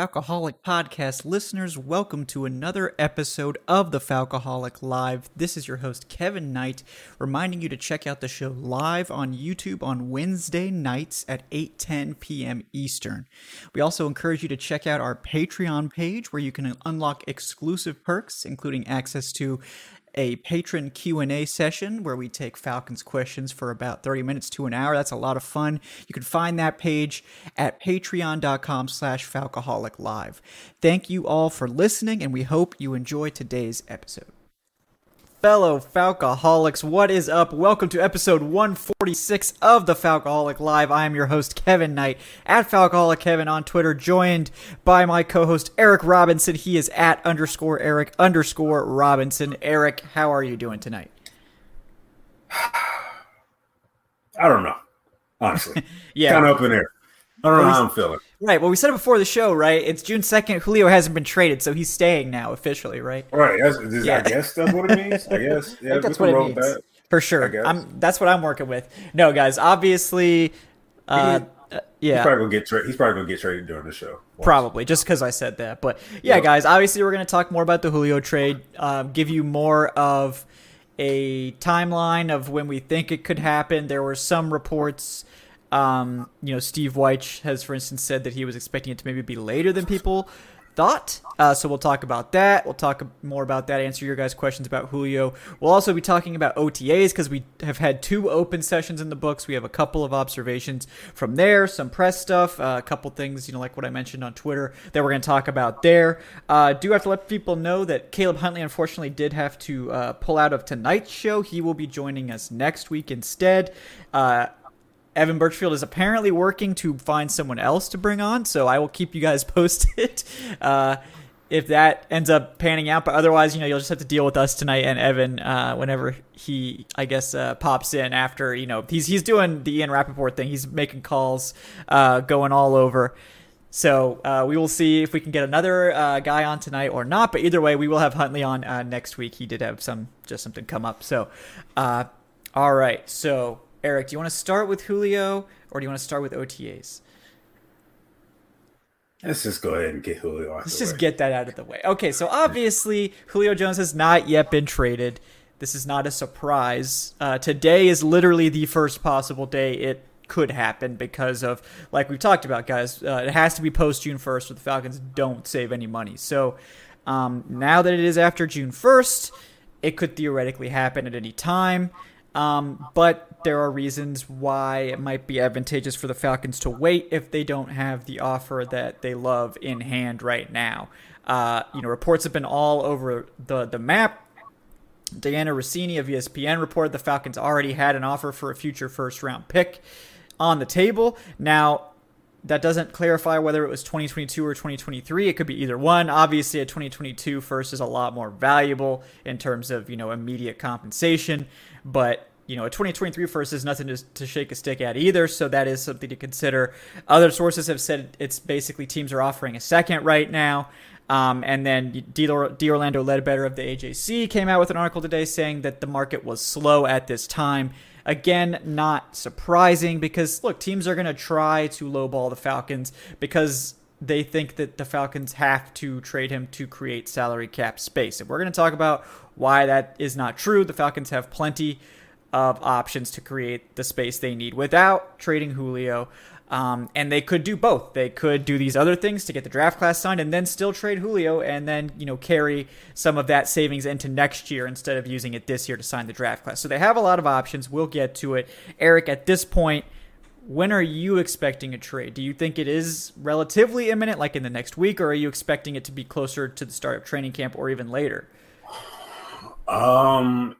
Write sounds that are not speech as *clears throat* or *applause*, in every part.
Falcoholic Podcast listeners, welcome to another episode of the Falcoholic Live. This is your host, Kevin Knight, reminding you to check out the show live on YouTube on Wednesday nights at 8:10 p.m. Eastern. We also encourage you to check out our Patreon page where you can unlock exclusive perks, including access to a patron q&a session where we take falcons questions for about 30 minutes to an hour. That's a lot of fun. You can find that page at patreon.com slash falcoholic live. Thank you all for listening and we hope you enjoy today's episode fellow Falcoholics, what is up? Welcome to episode 146 of the Falcoholic Live. I am your host, Kevin Knight, at Falcoholic Kevin on Twitter, joined by my co-host, Eric Robinson. He is at underscore Eric underscore Robinson. Eric, how are you doing tonight? *sighs* I don't know, honestly. *laughs* yeah. Kind of in there. I don't know how I'm feeling. Right. Well, we said it before the show, right? It's June second. Julio hasn't been traded, so he's staying now officially, right? Right. That's, yeah. I guess that's what it means. I *laughs* guess. Yeah, I that's what it means. That. For sure. I'm, that's what I'm working with. No, guys. Obviously, uh, uh, yeah. He's probably gonna get tra- He's probably gonna get traded during the show. Once. Probably just because I said that. But yeah, yep. guys. Obviously, we're gonna talk more about the Julio trade. Um, give you more of a timeline of when we think it could happen. There were some reports um, you know, Steve Wyche has, for instance, said that he was expecting it to maybe be later than people thought. Uh, so we'll talk about that. We'll talk more about that. Answer your guys' questions about Julio. We'll also be talking about OTAs because we have had two open sessions in the books. We have a couple of observations from there, some press stuff, uh, a couple things, you know, like what I mentioned on Twitter that we're going to talk about there. Uh, do have to let people know that Caleb Huntley unfortunately did have to uh, pull out of tonight's show. He will be joining us next week instead. Uh, Evan Birchfield is apparently working to find someone else to bring on, so I will keep you guys *laughs* posted uh, if that ends up panning out. But otherwise, you know, you'll just have to deal with us tonight and Evan uh, whenever he, I guess, uh, pops in after. You know, he's he's doing the Ian Rapoport thing. He's making calls, uh, going all over. So uh, we will see if we can get another uh, guy on tonight or not. But either way, we will have Huntley on next week. He did have some just something come up. So, all right, so. Eric, do you want to start with Julio or do you want to start with OTAs? Let's just go ahead and get Julio Let's just way. get that out of the way. Okay, so obviously Julio Jones has not yet been traded. This is not a surprise. Uh, today is literally the first possible day it could happen because of, like we've talked about, guys, uh, it has to be post June 1st or the Falcons don't save any money. So um, now that it is after June 1st, it could theoretically happen at any time. Um, but there are reasons why it might be advantageous for the Falcons to wait if they don't have the offer that they love in hand right now. Uh, you know, reports have been all over the, the map. Dianna Russini of ESPN reported the Falcons already had an offer for a future first round pick on the table. Now, that doesn't clarify whether it was 2022 or 2023. It could be either one. Obviously, a 2022 first is a lot more valuable in terms of, you know, immediate compensation. But you know, a 2023 first is nothing to, to, shake a stick at either, so that is something to consider. Other sources have said it's basically teams are offering a second right now. Um, and then D. Orlando Ledbetter of the AJC came out with an article today saying that the market was slow at this time. Again, not surprising because look, teams are going to try to lowball the Falcons because they think that the Falcons have to trade him to create salary cap space. And we're going to talk about why that is not true. The Falcons have plenty of options to create the space they need without trading Julio. Um, and they could do both. They could do these other things to get the draft class signed and then still trade Julio and then, you know, carry some of that savings into next year instead of using it this year to sign the draft class. So they have a lot of options. We'll get to it. Eric, at this point, when are you expecting a trade? Do you think it is relatively imminent, like in the next week, or are you expecting it to be closer to the start of training camp or even later? Um,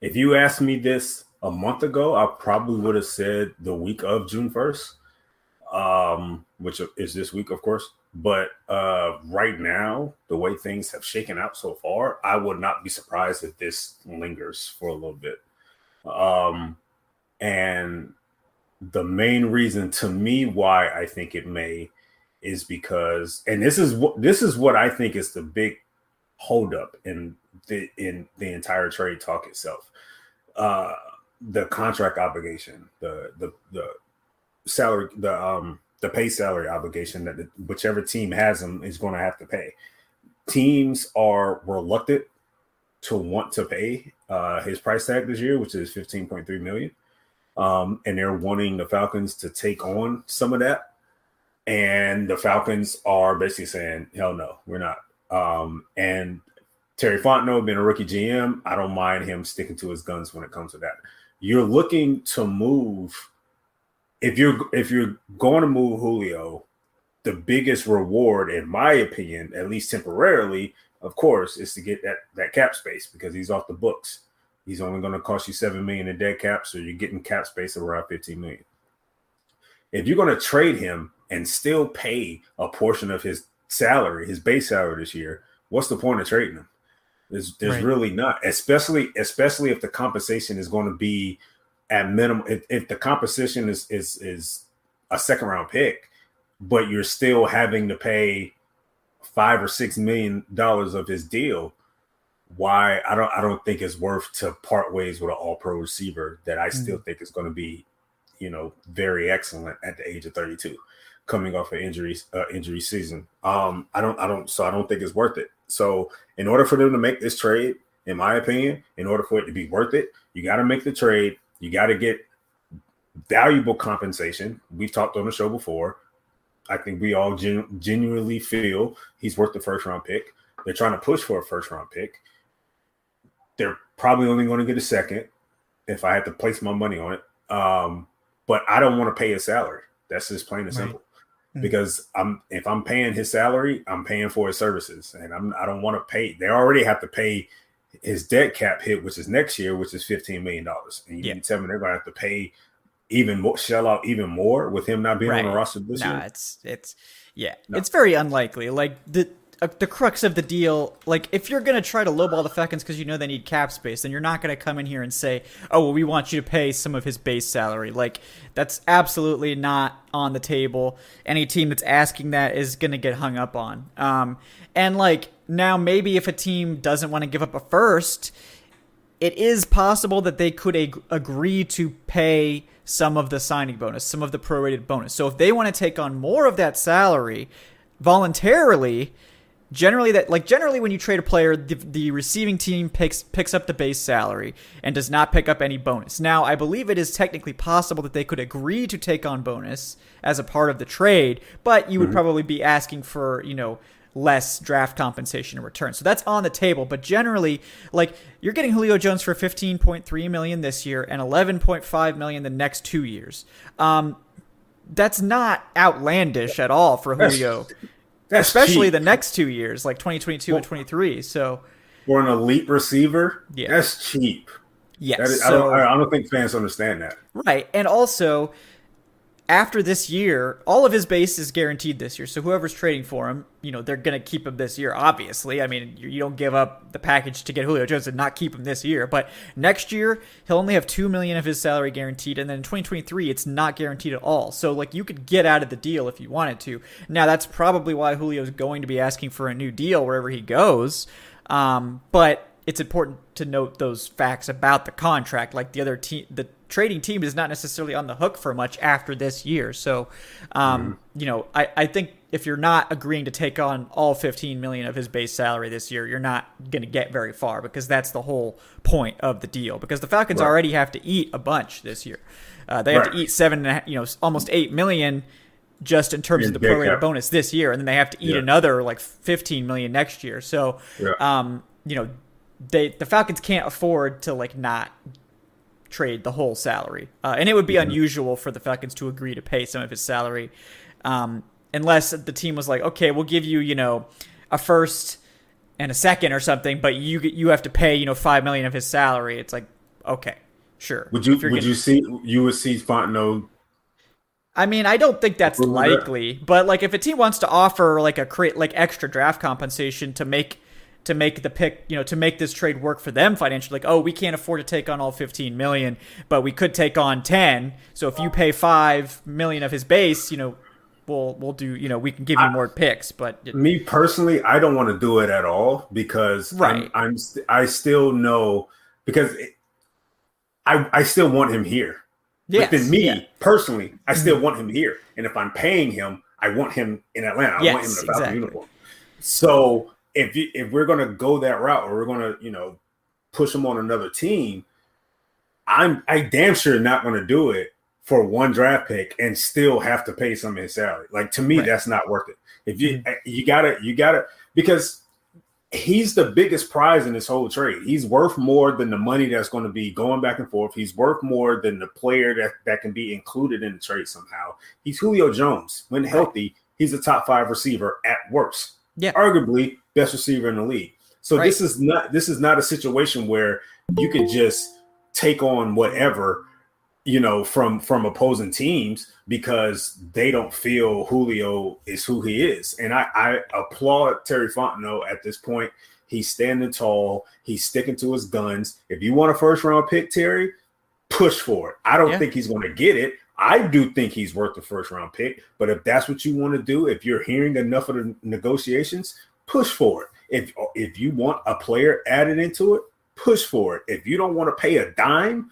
if you asked me this a month ago, I probably would have said the week of June 1st, um, which is this week, of course. But uh, right now, the way things have shaken out so far, I would not be surprised if this lingers for a little bit. Um, and the main reason to me why I think it may is because, and this is what this is what I think is the big holdup in the in the entire trade talk itself. Uh, the contract obligation, the the the salary, the um the pay salary obligation that the, whichever team has them is going to have to pay. Teams are reluctant to want to pay uh, his price tag this year, which is fifteen point three million um, and they're wanting the Falcons to take on some of that. And the Falcons are basically saying, "Hell no, we're not." Um, and Terry Fontenot being a rookie GM, I don't mind him sticking to his guns when it comes to that. You're looking to move if you're if you're going to move Julio, the biggest reward, in my opinion, at least temporarily, of course, is to get that that cap space because he's off the books. He's only going to cost you seven million in dead cap, so you're getting cap space of around 15 million. If you're going to trade him and still pay a portion of his salary, his base salary this year, what's the point of trading him? There's, there's right. really not, especially especially if the compensation is going to be at minimum. If, if the compensation is is is a second round pick, but you're still having to pay five or six million dollars of his deal why I don't I don't think it's worth to part ways with an all pro receiver that I still mm-hmm. think is going to be, you know, very excellent at the age of 32, coming off an injury uh, injury season. Um, I don't I don't so I don't think it's worth it. So in order for them to make this trade, in my opinion, in order for it to be worth it, you got to make the trade. You got to get valuable compensation. We've talked on the show before. I think we all gen- genuinely feel he's worth the first round pick. They're trying to push for a first round pick. They're probably only going to get a second if I had to place my money on it. Um, but I don't want to pay his salary. That's just plain and simple. Mm. Because I'm if I'm paying his salary, I'm paying for his services, and I'm I don't want to pay. They already have to pay his debt cap hit, which is next year, which is fifteen million dollars. And you yeah. tell me they're going to have to pay even more, shell out even more with him not being right. on the roster this nah, year. it's it's yeah, no. it's very unlikely. Like the uh, the crux of the deal. Like, if you're gonna try to lowball the Falcons because you know they need cap space, then you're not gonna come in here and say, "Oh, well, we want you to pay some of his base salary." Like, that's absolutely not on the table. Any team that's asking that is gonna get hung up on. Um, and like now, maybe if a team doesn't want to give up a first, it is possible that they could ag- agree to pay some of the signing bonus, some of the prorated bonus. So if they want to take on more of that salary voluntarily generally that like generally when you trade a player the, the receiving team picks picks up the base salary and does not pick up any bonus. Now i believe it is technically possible that they could agree to take on bonus as a part of the trade but you would mm-hmm. probably be asking for you know less draft compensation in return. So that's on the table but generally like you're getting julio jones for 15.3 million this year and 11.5 million the next two years. Um that's not outlandish at all for julio that's especially cheap. the next two years, like 2022 well, and 23. So for an elite receiver, yeah, that's cheap. Yes, so, I, don't, I don't think fans understand that. Right, and also after this year, all of his base is guaranteed this year. So whoever's trading for him, you know, they're going to keep him this year, obviously. I mean, you don't give up the package to get Julio Jones and not keep him this year. But next year, he'll only have 2 million of his salary guaranteed and then in 2023, it's not guaranteed at all. So like you could get out of the deal if you wanted to. Now, that's probably why Julio's going to be asking for a new deal wherever he goes. Um, but it's important to note those facts about the contract. Like the other team, the trading team is not necessarily on the hook for much after this year. So, um, mm-hmm. you know, I, I think if you're not agreeing to take on all 15 million of his base salary this year, you're not going to get very far because that's the whole point of the deal. Because the Falcons right. already have to eat a bunch this year. Uh, they have right. to eat seven, you know, almost eight million just in terms in of the prorated bonus this year, and then they have to eat yeah. another like 15 million next year. So, yeah. um, you know, they the Falcons can't afford to like not trade the whole salary, uh, and it would be mm-hmm. unusual for the Falcons to agree to pay some of his salary, um, unless the team was like, okay, we'll give you you know a first and a second or something, but you you have to pay you know five million of his salary. It's like okay, sure. Would you would gonna, you see you would see Fontenot I mean, I don't think that's likely, but like if a team wants to offer like a create like extra draft compensation to make to make the pick, you know, to make this trade work for them financially. Like, oh, we can't afford to take on all 15 million, but we could take on 10. So if you pay 5 million of his base, you know, we'll we'll do, you know, we can give you I, more picks, but me personally, I don't want to do it at all because right. I'm, I'm I still know because it, I I still want him here. Yes, but then me yeah. personally, I still mm-hmm. want him here. And if I'm paying him, I want him in Atlanta. I yes, want him in a Falcon exactly. uniform. So if you, if we're gonna go that route or we're gonna you know push him on another team, I'm I damn sure not gonna do it for one draft pick and still have to pay some of his salary. Like to me, right. that's not worth it. If you mm-hmm. you gotta you gotta because he's the biggest prize in this whole trade. He's worth more than the money that's going to be going back and forth. He's worth more than the player that, that can be included in the trade somehow. He's Julio Jones. When healthy, he's a top five receiver at worst. Yeah. Arguably best receiver in the league. So right. this is not this is not a situation where you can just take on whatever you know from from opposing teams because they don't feel Julio is who he is. And I, I applaud Terry Fontenot at this point. He's standing tall. He's sticking to his guns. If you want a first round pick, Terry, push for it. I don't yeah. think he's going to get it. I do think he's worth the first round pick. But if that's what you want to do, if you're hearing enough of the negotiations, push for it. If if you want a player added into it, push for it. If you don't want to pay a dime,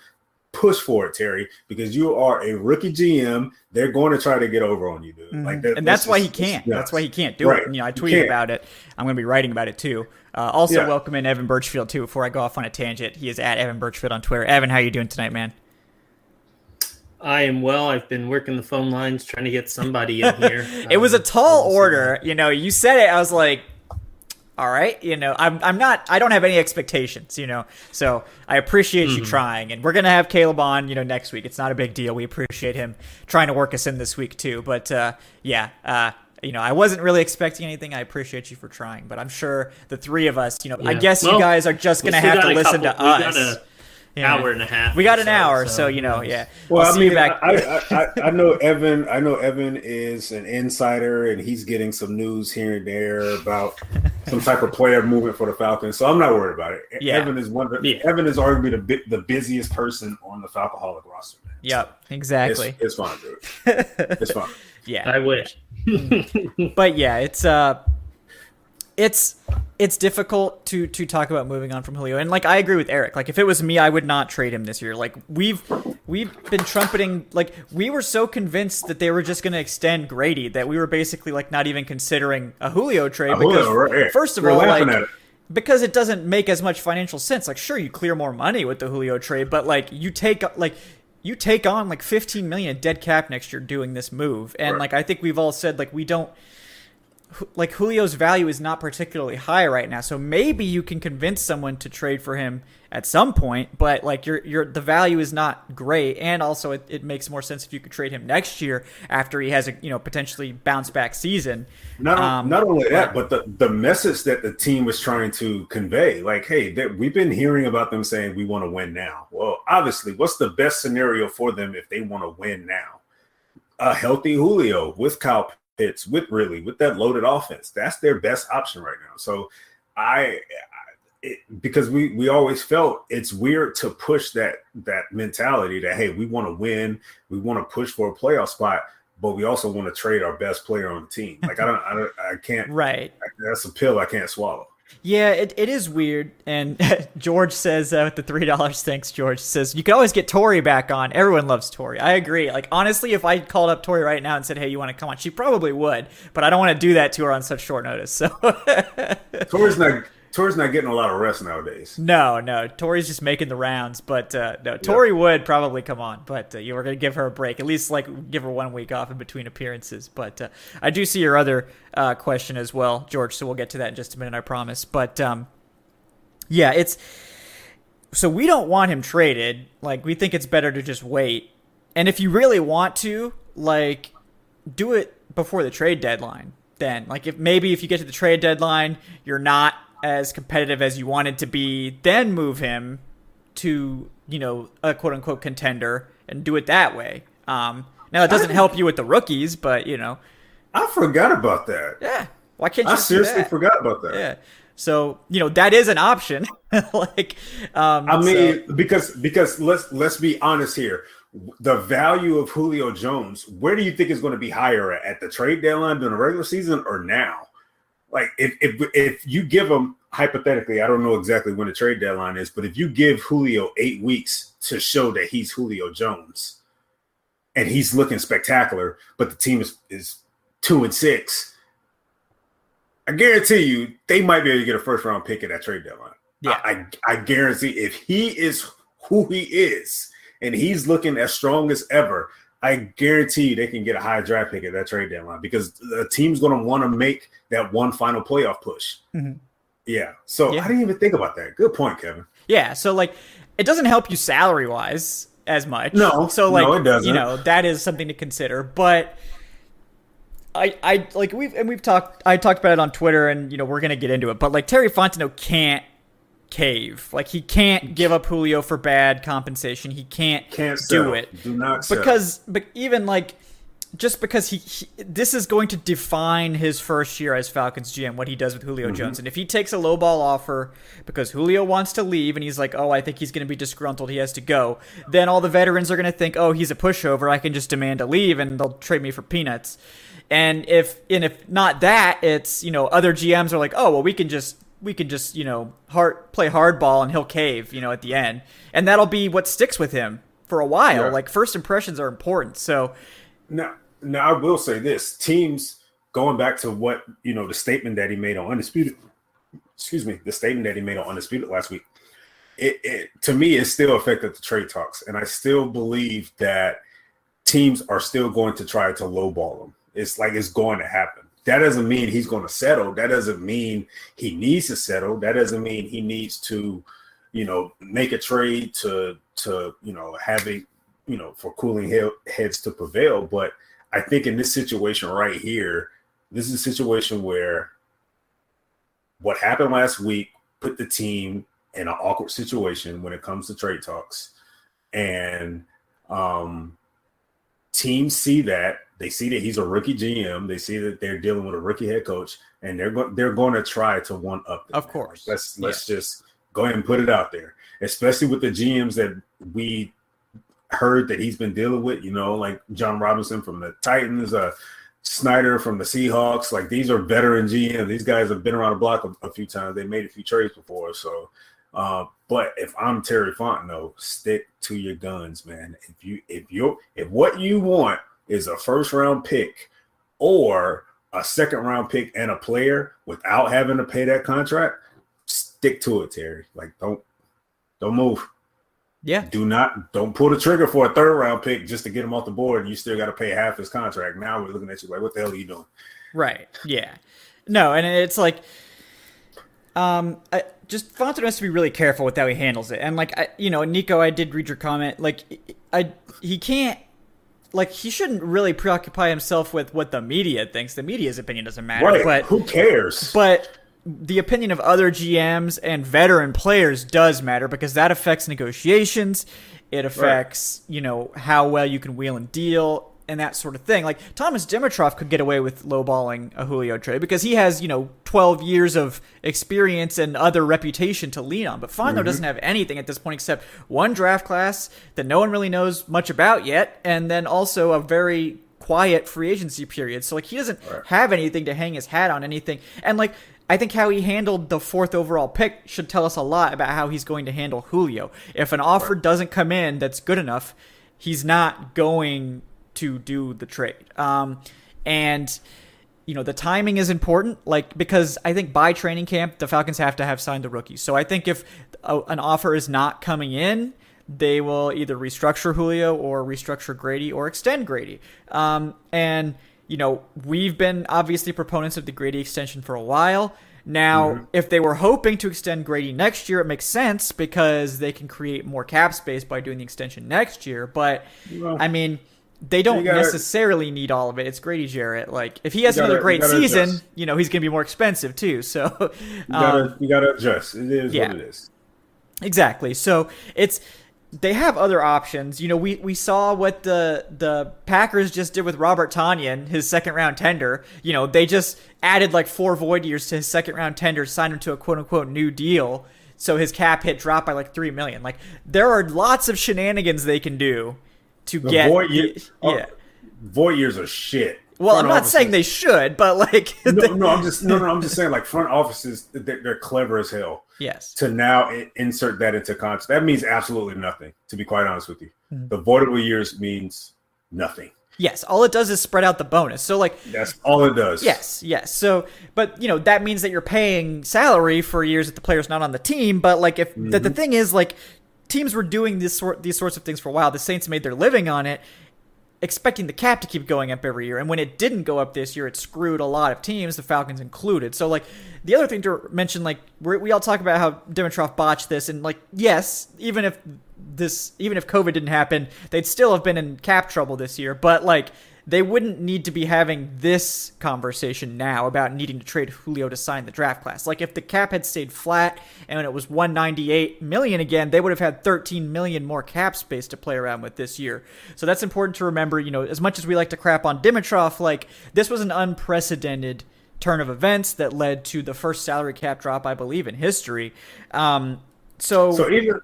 push for it, Terry, because you are a rookie GM. They're going to try to get over on you, dude. Mm-hmm. Like that, and that's, that's why just, he can't. That's why he can't do right. it. And, you know, I tweeted about it. I'm going to be writing about it too. Uh, also, yeah. welcome in Evan Birchfield too. Before I go off on a tangent, he is at Evan Birchfield on Twitter. Evan, how are you doing tonight, man? I am well. I've been working the phone lines trying to get somebody in *laughs* here. it um, was a um, tall order. You know, you said it. I was like, all right you know i'm i'm not i don't have any expectations you know so i appreciate mm-hmm. you trying and we're gonna have caleb on you know next week it's not a big deal we appreciate him trying to work us in this week too but uh, yeah uh, you know i wasn't really expecting anything i appreciate you for trying but i'm sure the three of us you know yeah. i guess well, you guys are just gonna have to listen couple, to us yeah. hour and a half. We got an so, hour, so, so, you know, yeah. Well, I'll i mean, I, I, I, know Evan. I know Evan is an insider, and he's getting some news here and there about some type of player movement for the Falcons. So I'm not worried about it. Yeah. Evan is one. Of the, yeah. Evan is arguably the the busiest person on the Falcoholic roster. Man. Yep, exactly. It's, it's fine, dude. *laughs* it's fine. yeah, I wish. but yeah, it's uh it's it's difficult to to talk about moving on from Julio. And like I agree with Eric. Like if it was me, I would not trade him this year. Like we've we've been trumpeting like we were so convinced that they were just going to extend Grady that we were basically like not even considering a Julio trade a because Julio, right. first of we're all like because it doesn't make as much financial sense. Like sure you clear more money with the Julio trade, but like you take like you take on like 15 million dead cap next year doing this move. And right. like I think we've all said like we don't like Julio's value is not particularly high right now. So maybe you can convince someone to trade for him at some point, but like your your the value is not great, and also it, it makes more sense if you could trade him next year after he has a you know potentially bounce back season. Not um, not only that, but the the message that the team was trying to convey, like, hey, we've been hearing about them saying we want to win now. Well, obviously, what's the best scenario for them if they want to win now? A healthy Julio with Kyle Pitts, with really with that loaded offense. That's their best option right now. So I, it, because we we always felt it's weird to push that that mentality that hey we want to win, we want to push for a playoff spot, but we also want to trade our best player on the team. Like I don't, I, don't, I can't. *laughs* Right. That's a pill I can't swallow. Yeah, it, it is weird. And *laughs* George says uh, with the three dollars, thanks George says you can always get Tori back on. Everyone loves Tori. I agree. Like honestly, if I called up Tori right now and said, "Hey, you want to come on?" She probably would. But I don't want to do that to her on such short notice. So *laughs* Tori's not Tori's not getting a lot of rest nowadays. No, no, Tori's just making the rounds. But uh, no, Tori yeah. would probably come on, but uh, you were going to give her a break, at least like give her one week off in between appearances. But uh, I do see your other uh, question as well, George. So we'll get to that in just a minute, I promise. But um, yeah, it's so we don't want him traded. Like we think it's better to just wait. And if you really want to, like, do it before the trade deadline. Then, like, if maybe if you get to the trade deadline, you're not as competitive as you wanted to be, then move him to you know a quote unquote contender and do it that way. Um, now it doesn't help you with the rookies, but you know, I forgot about that. Yeah, why can't you? I seriously forgot about that. Yeah. So you know that is an option. *laughs* like, um, I mean, so. because because let's let's be honest here. The value of Julio Jones, where do you think is going to be higher at, at the trade deadline during the regular season or now? Like if if if you give him hypothetically, I don't know exactly when the trade deadline is, but if you give Julio eight weeks to show that he's Julio Jones and he's looking spectacular, but the team is, is two and six, I guarantee you they might be able to get a first round pick at that trade deadline. Yeah. I, I, I guarantee if he is who he is and he's looking as strong as ever, I guarantee they can get a high draft pick at that trade deadline because the team's going to want to make that one final playoff push. Mm-hmm. Yeah. So yeah. I didn't even think about that. Good point, Kevin. Yeah. So like, it doesn't help you salary wise as much. No. So like, no, it doesn't. you know, that is something to consider. But I, I like we've and we've talked. I talked about it on Twitter, and you know we're gonna get into it. But like Terry Fontenot can't cave. Like he can't give up Julio for bad compensation. He can't, can't do it. Do not because but even like just because he, he, this is going to define his first year as Falcons GM what he does with Julio mm-hmm. Jones and if he takes a low ball offer because Julio wants to leave and he's like oh I think he's going to be disgruntled he has to go then all the veterans are going to think oh he's a pushover I can just demand to leave and they'll trade me for peanuts and if and if not that it's you know other GMs are like oh well we can just we can just you know hard play hardball and he'll cave you know at the end. And that'll be what sticks with him for a while. Yeah. like first impressions are important. So now now i will say this. Teams going back to what you know the statement that he made on undisputed excuse me the statement that he made on undisputed last week it, it to me it still affected the trade talks. And i still believe that teams are still going to try to lowball them it's like it's going to happen that doesn't mean he's going to settle. That doesn't mean he needs to settle. That doesn't mean he needs to, you know, make a trade to to you know have you know for cooling he- heads to prevail. But I think in this situation right here, this is a situation where what happened last week put the team in an awkward situation when it comes to trade talks, and um, teams see that they see that he's a rookie GM. They see that they're dealing with a rookie head coach, and they're going they're going to try to one up. Of course, like, let's let's yeah. just go ahead and put it out there, especially with the GMs that we heard that he's been dealing with. You know, like Jon Robinson from the Titans, uh, Schneider from the Seahawks. Like these are veteran GMs. These guys have been around the block a, a few times. They made a few trades before, so. Uh, but if I'm Terry Fontenot, stick to your guns, man. If you if you if what you want is a first round pick or a second round pick and a player without having to pay that contract, stick to it, Terry. Like don't don't move. Yeah. Do not don't pull the trigger for a third round pick just to get him off the board. You still got to pay half his contract. Now we're looking at you like, what the hell are you doing? Right. Yeah. No, and it's like, um, I, just Fontenot has to be really careful with how he handles it. And like, I, you know, Nico, I did read your comment. Like, I he can't like he shouldn't really preoccupy himself with what the media thinks. The media's opinion doesn't matter. Right. But who cares? But the opinion of other GMs and veteran players does matter because that affects negotiations. It affects, right. you know, how well you can wheel and deal and that sort of thing. Like Thomas Dimitroff could get away with lowballing a Julio trade because he has, you know, 12 years of experience and other reputation to lean on. But Fondo mm-hmm. doesn't have anything at this point except one draft class that no one really knows much about yet, and then also a very quiet free agency period. So like he doesn't right. have anything to hang his hat on anything. And like I think how he handled the fourth overall pick should tell us a lot about how he's going to handle Julio. If an offer doesn't come in that's good enough, he's not going to do the trade. Um, and you know the timing is important like because i think by training camp the falcons have to have signed the rookies so i think if a, an offer is not coming in they will either restructure julio or restructure grady or extend grady um, and you know we've been obviously proponents of the grady extension for a while now, mm-hmm. if they were hoping to extend Grady next year, it makes sense because they can create more cap space by doing the extension next year. But well, I mean, they don't gotta, necessarily need all of it. It's Grady Jarrett. Like if he has gotta, another great you season, adjust. you know he's going to be more expensive too. *laughs* So um, you gotta you gotta adjust. It is yeah, what it is. Exactly. So it's they have other options. You know, we, we saw what the the Packers just did with Robert Tonyan, his second round tender. You know, they just added like four void years to his second round tender, signed him to a quote unquote new deal. So his cap hit dropped by like three million. Like there are lots of shenanigans they can do to the get void year, oh, yeah. void years are shit. Well, front I'm not offices, saying they should, but like *laughs* no, no, I'm just no, no, I'm just saying like front offices they're, they're clever as hell. Yes. To now insert that into contract, that means absolutely nothing. To be quite honest with you, mm-hmm. the voidable years means nothing. Yes, all it does is spread out the bonus. So like that's all it does. Yes, yes. So but you know that means that you're paying salary for years that the player's not on the team. But like if mm-hmm. the, the mm-hmm. thing is like teams were doing this sort these sorts of things for a while. The Saints made their living on it, expecting the cap to keep going up every year. And when it didn't go up this year, it screwed a lot of teams, the Falcons included. So like the other thing to mention, like we all talk about how Dimitroff botched this, and like yes, even if this even if COVID didn't happen, they'd still have been in cap trouble this year. But like they wouldn't need to be having this conversation now about needing to trade Julio to sign the draft class. Like if the cap had stayed flat and it was 198 million again, they would have had 13 million more cap space to play around with this year. So that's important to remember, you know, as much as we like to crap on Dimitroff, like this was an unprecedented turn of events that led to the first salary cap drop I believe in history. Um, so So even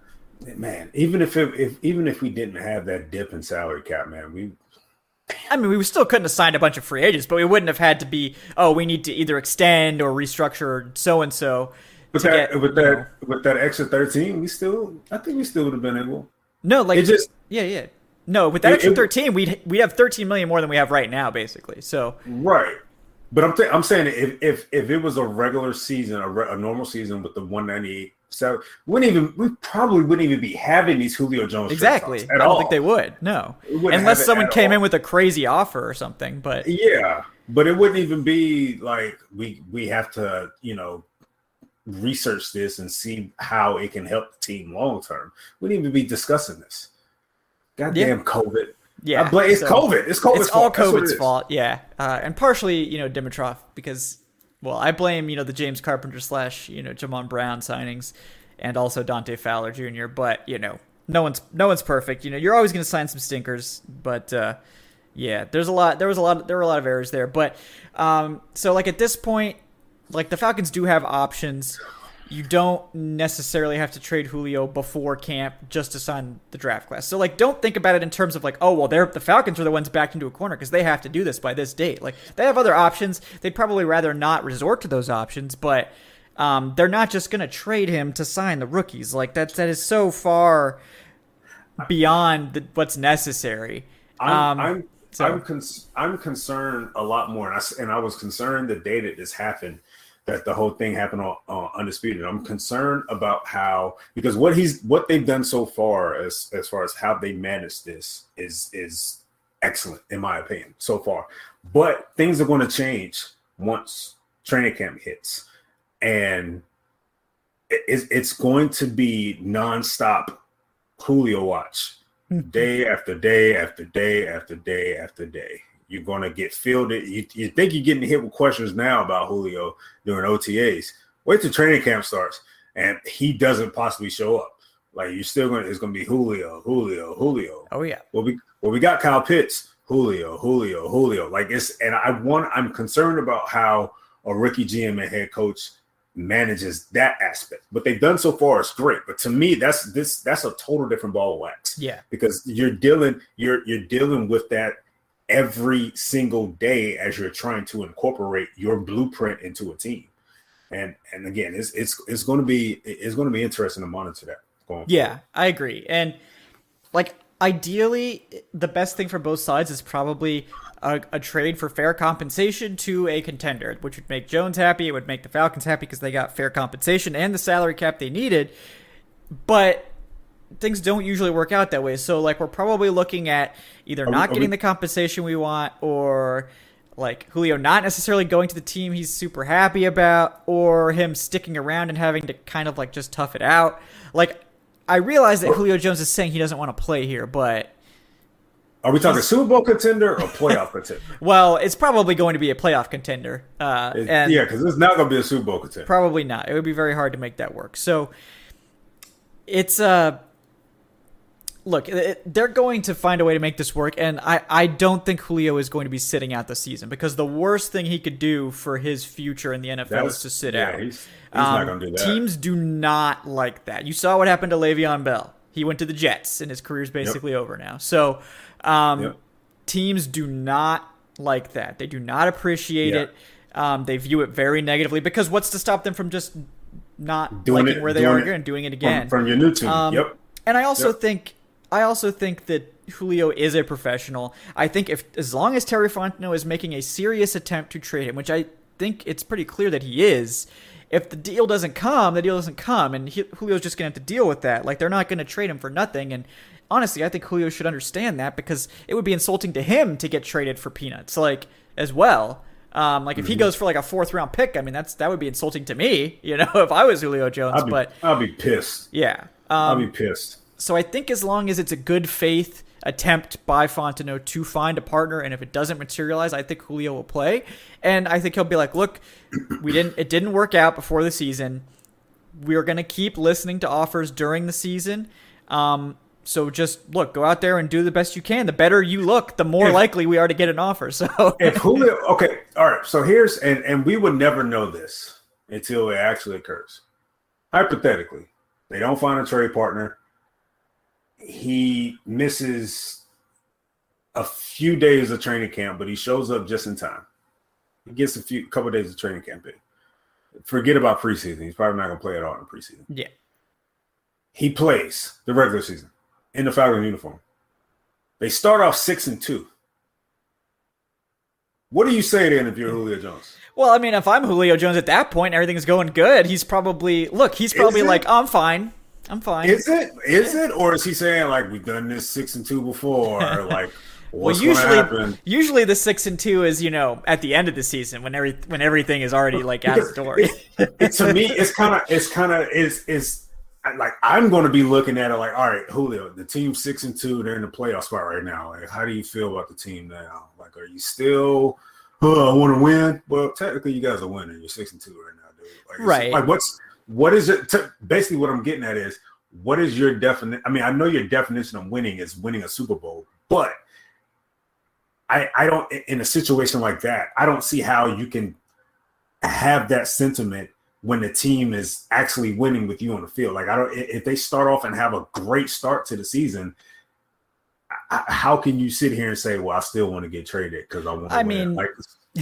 man, even if, it, if even if we didn't have that dip in salary cap, man, we I mean, we still couldn't have signed a bunch of free agents, but we wouldn't have had to be, oh, we need to either extend or restructure so and so. With that, get, with that, know. with that extra thirteen, we still, I think we still would have been able. No, like it just, yeah, yeah. No, with that it, extra thirteen, we'd we have thirteen million more than we have right now, basically. So right, but I'm th- I'm saying if if if it was a regular season, a, re- a normal season with the 198 so wouldn't even we probably wouldn't even be having these Julio Jones exactly. I don't all. think they would. No, unless someone came all. in with a crazy offer or something. But yeah, but it wouldn't even be like we we have to you know research this and see how it can help the team long term. We wouldn't even be discussing this. Goddamn yeah. COVID. Yeah, blame, it's so COVID. It's COVID. It's all COVID's fault. Yeah, uh, and partially you know Dimitroff because well, I blame you know the James Carpenter slash you know Jamon Brown signings, and also Dante Fowler Jr. But you know no one's no one's perfect. You know you're always going to sign some stinkers, but uh, yeah, there's a lot. There was a lot. There were a lot of errors there. But um, so like at this point, like the Falcons do have options you don't necessarily have to trade Julio before camp just to sign the draft class. So like don't think about it in terms of like, oh well they're the Falcons are the ones backed into a corner because they have to do this by this date. Like they have other options. They'd probably rather not resort to those options, but um, they're not just gonna trade him to sign the rookies. Like that that is so far beyond the, what's necessary. I'm um, I'm, so. I'm, con- I'm concerned a lot more, and I, and I was concerned the day that this happened that the whole thing happened on uh, undisputed. I'm concerned about how because what he's what they've done so far as as far as how they managed this is is excellent in my opinion so far. But things are going to change once training camp hits, and it's it's going to be nonstop Julio watch hmm. day after day after day after day after day. You're going to get fielded. You, you think you're getting hit with questions now about Julio during OTAs. Wait till training camp starts and he doesn't possibly show up. Like you're still going to, it's going to be Julio, Julio, Julio. Oh, yeah. Well, we, well, we got Kyle Pitts, Julio, Julio, Julio. Like it's, and I want, I'm concerned about how a rookie GM and head coach manages that aspect. But they've done so far is great. But to me, that's this that's a total different ball of wax. Yeah. Because you're dealing, you're you're dealing with that every single day as you're trying to incorporate your blueprint into a team. And and again, it's it's it's going to be it's going to be interesting to monitor that. Yeah, forward. I agree. And like ideally, the best thing for both sides is probably a, a, trade for fair compensation to a contender, which would make Jones happy. It would make the Falcons happy because they got fair compensation and the salary cap they needed. But things don't usually work out that way. So like we're probably looking at either are not we, getting we... the compensation we want or like Julio not necessarily going to the team he's super happy about or him sticking around and having to kind of like just tough it out. Like I realize that Julio Jones is saying he doesn't want to play here, but are we talking Super Bowl contender or playoff contender? *laughs* well, it's probably going to be a playoff contender. Uh, and yeah, because it's not going to be a Super Bowl contender. Probably not. It would be very hard to make that work. So it's uh look, they're going to find a way to make this work, and I, I don't think Julio is going to be sitting out the season because the worst thing he could do for his future in the NFL is to sit yeah, out. He's, he's um, not going to do that. Teams do not like that. You saw what happened to Le'Veon Bell. He went to the Jets, and his career is basically yep. over now. So, um, yep. teams do not like that. They do not appreciate yeah. it. Um, they view it very negatively because what's to stop them from just not doing liking it, where they are again and doing it again from, from your new team? Um, yep. And I also yep. think I also think that Julio is a professional. I think if as long as Terry Fontenot is making a serious attempt to trade him, which I think it's pretty clear that he is, if the deal doesn't come, the deal doesn't come, and he, Julio's just gonna have to deal with that. Like they're not gonna trade him for nothing. And honestly, I think Julio should understand that because it would be insulting to him to get traded for peanuts, like as well. Um, like if mm-hmm. he goes for like a fourth round pick, I mean that's that would be insulting to me, *laughs* you know, if I was Julio Jones. I'll be, but I'll be pissed. Yeah, um, I'll be pissed so I think as long as it's a good faith attempt by Fontenot to find a partner, and if it doesn't materialize, I think Julio will play, and I think he'll be like, "Look, we didn't. It didn't work out before the season. We're gonna keep listening to offers during the season." Um, so just look, go out there and do the best you can. The better you look, the more if, likely we are to get an offer. So if Julio, okay, all right. So here's and and we would never know this until it actually occurs. Hypothetically, they don't find a trade partner he misses a few days of training camp, but he shows up just in time. He gets a few couple of days of training camp in. Forget about preseason. He's probably not going to play at all in preseason. Yeah. He plays the regular season in the Falcon uniform. They start off six and two. What do you say then if you're Julio Jones? Well, I mean, if I'm Julio Jones at that point, everything's going good. He's probably look. He's probably like, I'm fine. I'm fine. Is it? Is it? Or is he saying like we've done this six and two before? Or *laughs* like well, usually, usually the six and two is you know at the end of the season when every when everything is already like out the door. to me, it's *laughs* kind of it's kind of is is like I'm going to be looking at it like, all right, Julio, the team six and two, they're in the playoff spot right now. Like, how do you feel about the team now? Like, are you still? Oh, I want to win. Well, technically, you guys are winning. You're six and two right now, dude. Like, right. Like, what's what is it? To, basically, what I'm getting at is what is your definition? I mean, I know your definition of winning is winning a Super Bowl, but I I don't in a situation like that, I don't see how you can have that sentiment when the team is actually winning with you on the field. Like I don't if they start off and have a great start to the season, how can you sit here and say, "Well, I still want to get traded because I want"? I win? mean, like,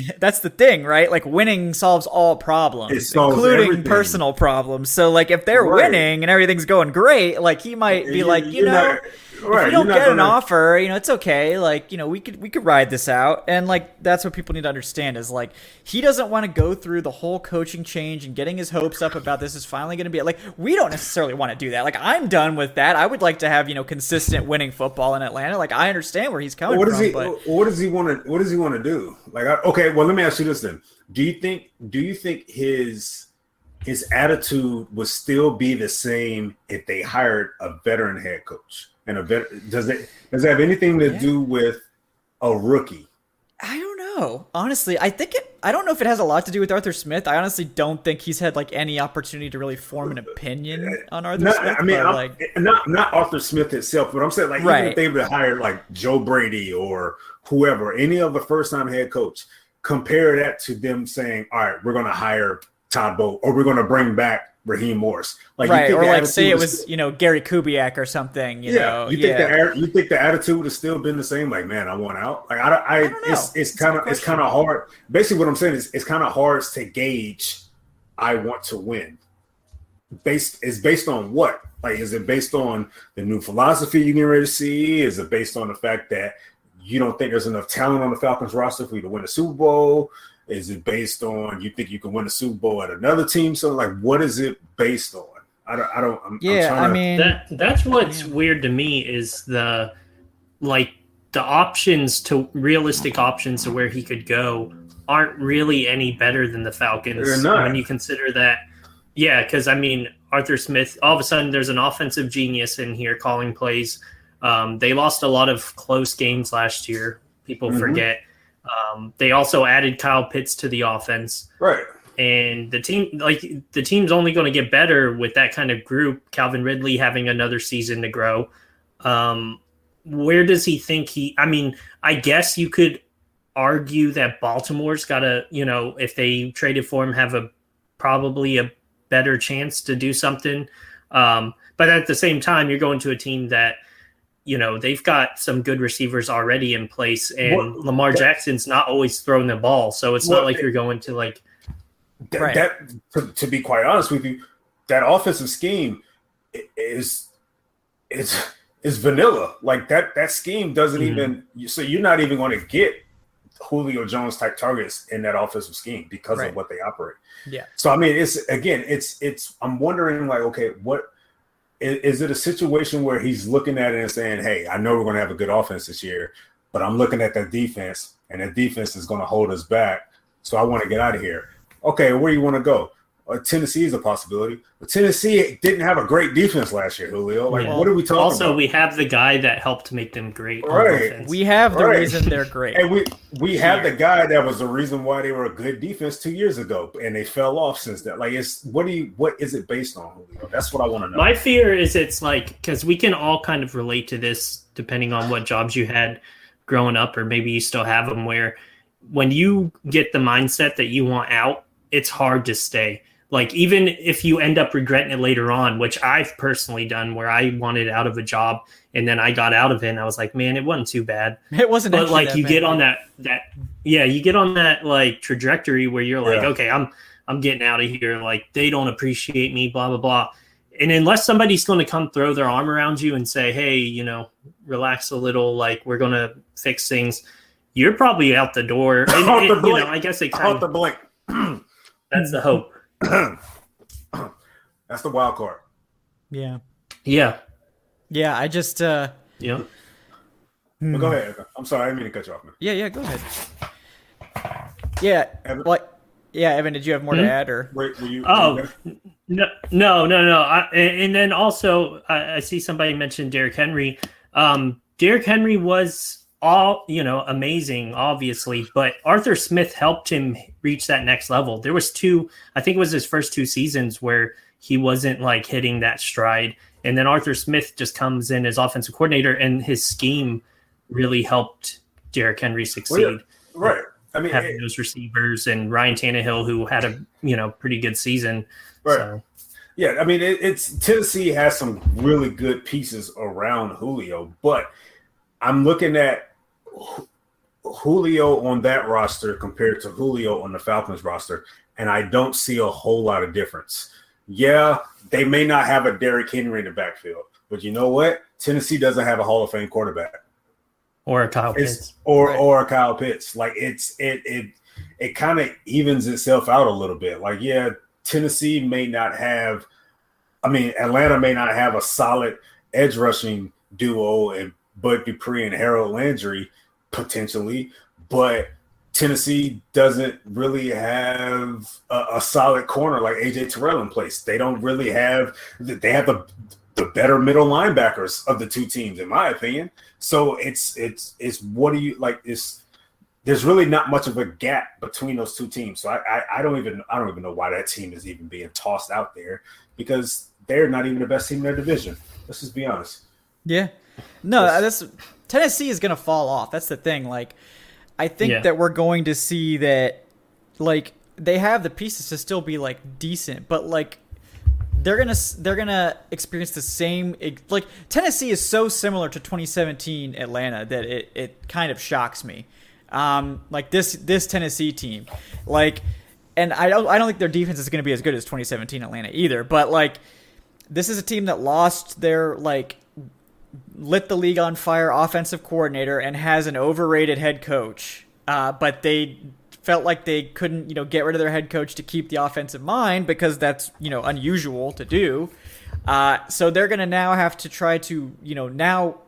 *laughs* that's the thing, right? Like winning solves all problems, solves including everything. personal problems. So like if they're right. winning and everything's going great, like he might be you, like, you know, not, right, if you don't get an offer, you know, it's okay. Like, you know, we could we could ride this out. And like that's what people need to understand is like he doesn't want to go through the whole coaching change and getting his hopes up about this is finally going to be like we don't necessarily want to do that. Like I'm done with that. I would like to have, you know, consistent winning football in Atlanta. Like I understand where he's coming what does from, he but what does he want to what does he want to do? Like okay, well let me ask you this then. Do you think do you think his his attitude would still be the same if they hired a veteran head coach? And a vet, does it does it have anything to yeah. do with a rookie? I don't know. Honestly, I think it. I don't know if it has a lot to do with Arthur Smith. I honestly don't think he's had like any opportunity to really form an opinion on Arthur not, Smith. I mean, like eh, not not Arthur Smith itself, but I'm saying like right. even if they would hire like Joe Brady or whoever, any of the first time head coach, compare that to them saying, "All right, we're going to hire Todd Bowles, or we're going to bring back Raheem Morris. Like, right, or like say it was, you know you know Gary Kubiak or something. You yeah, know? you think yeah. the you think the attitude would have still been the same? Like, man, I want out. Like, I, I, I it's it's kind of it's kind of hard. Basically, what I'm saying is it's kind of hard to gauge I want to win. Based is based on what? Like, is it based on the new philosophy you get ready to see? Is it based on the fact that you don't think there's enough talent on the Falcons roster for you to win a Super Bowl? Is it based on you think you can win a Super Bowl at another team? So, like, what is it based on? I don't. I don't. I'm, yeah, I'm I mean, that that's what's weird to me is the like the options to realistic options to where he could go aren't really any better than the Falcons not. when you consider that. Yeah, because I mean Arthur Smith. All of a sudden, there's an offensive genius in here calling plays. Um, they lost a lot of close games last year. People Mhm. forget. Um, they also added Kyle Pitts to the offense. Right. and the team like the team's only going to get better with that kind of group calvin ridley having another season to grow. Um where does he think he i mean i guess you could argue that baltimore's got to you know if they traded for him have a probably a better chance to do something. Um but at the same time you're going to a team that you know they've got some good receivers already in place and Well, lamar that- jackson's not always throwing the ball so it's Well, not like you're going to like Th- Right. That to, to be quite honest with you, that offensive scheme is is is vanilla. Like that that scheme doesn't Mhm. even so you're not even going to get Julio Jones type targets in that offensive scheme because Right. of what they operate. Yeah. So I mean, it's again, it's it's. I'm wondering, like, okay, what is, it a situation where he's looking at it and saying, "Hey, I know we're going to have a good offense this year, but I'm looking at that defense, and that defense is going to hold us back. So I want to get out of here." Okay, where do you want to go? Uh, Tennessee is a possibility, but Tennessee didn't have a great defense last year, Julio. Like, Yeah. what are we talking also, about? we have the guy that helped make them great. Right. offense. we have the Right. reason they're great. And we we have the guy that was the reason why they were a good defense two years ago, and they fell off since that. Like, it's what do you what is it based on, Julio? That's what I want to know. My fear is it's like because we can all kind of relate to this depending on what jobs you had growing up, or maybe you still have them. Where when you get the mindset that you want out, it's hard to stay. Like even if you end up regretting it later on, which I've personally done, where I wanted out of a job and then I got out of it, and I was like, man, it wasn't too bad. *laughs* it wasn't but like you bad. get on that that yeah you get on that like trajectory where you're like Yeah. okay i'm i'm getting out of here like they don't appreciate me blah blah blah and unless somebody's going to come throw their arm around you and say hey you know relax a little like we're going to fix things you're probably out the door *laughs* and, Out and, the you know i guess it Out kind the of blink. *clears throat* that's the hope *clears throat* That's the wild card. Yeah. yeah Yeah, I just uh yeah But go ahead. I'm sorry, I didn't mean to cut you off, man. yeah, yeah, go ahead. Yeah, Evan? like yeah, Evan, did you have more Hmm? to add or Were, were you? Oh, were you No, no, no, no. I, and and then also, I, I see somebody mentioned Derrick Henry. Um, Derrick Henry was all you know, amazing, obviously, but Arthur Smith helped him reach that next level. There was two, I think it was his first two seasons where he wasn't like hitting that stride, and then Arthur Smith just comes in as offensive coordinator, and his scheme really helped Derrick Henry succeed Well, right. I mean, having it- those receivers and Ryan Tannehill, who had a you know pretty good season. Right. So, Yeah, I mean, it, it's Tennessee has some really good pieces around Julio, but I'm looking at Julio on that roster compared to Julio on the Falcons roster, and I don't see a whole lot of difference. Yeah, they may not have a Derrick Henry in the backfield, but you know what? Tennessee doesn't have a Hall of Fame quarterback. or a Kyle It's Pitts. or Right. or a Kyle Pitts. Like it's it it it kind of evens itself out a little bit. Like yeah, Tennessee may not have. I mean, Atlanta may not have a solid edge rushing duo and Bud Dupree and Harold Landry potentially, but Tennessee doesn't really have a, a solid corner like AJ Terrell in place. They don't really have. They have the the better middle linebackers of the two teams, in my opinion. So it's it's it's what do you like? It's there's really not much of a gap between those two teams. So I, I I don't even I don't even know why that team is even being tossed out there because they're not even the best team in their division. Let's just be honest. Yeah. No, that's Tennessee is going to fall off. That's the thing. Like I think Yeah. that we're going to see that like they have the pieces to still be like decent, but like they're going to they're to experience the same like Tennessee is so similar to 2017 Atlanta that it it kind of shocks me. Um like this this Tennessee team. Like and I don't I don't think their defense is going to be as good as 2017 Atlanta either. But like, this is a team that lost their like lit the league on fire offensive coordinator and has an overrated head coach. Uh, but they felt like they couldn't you know get rid of their head coach to keep the offensive mind because that's you know unusual to do. Uh, so they're going to now have to try to you know now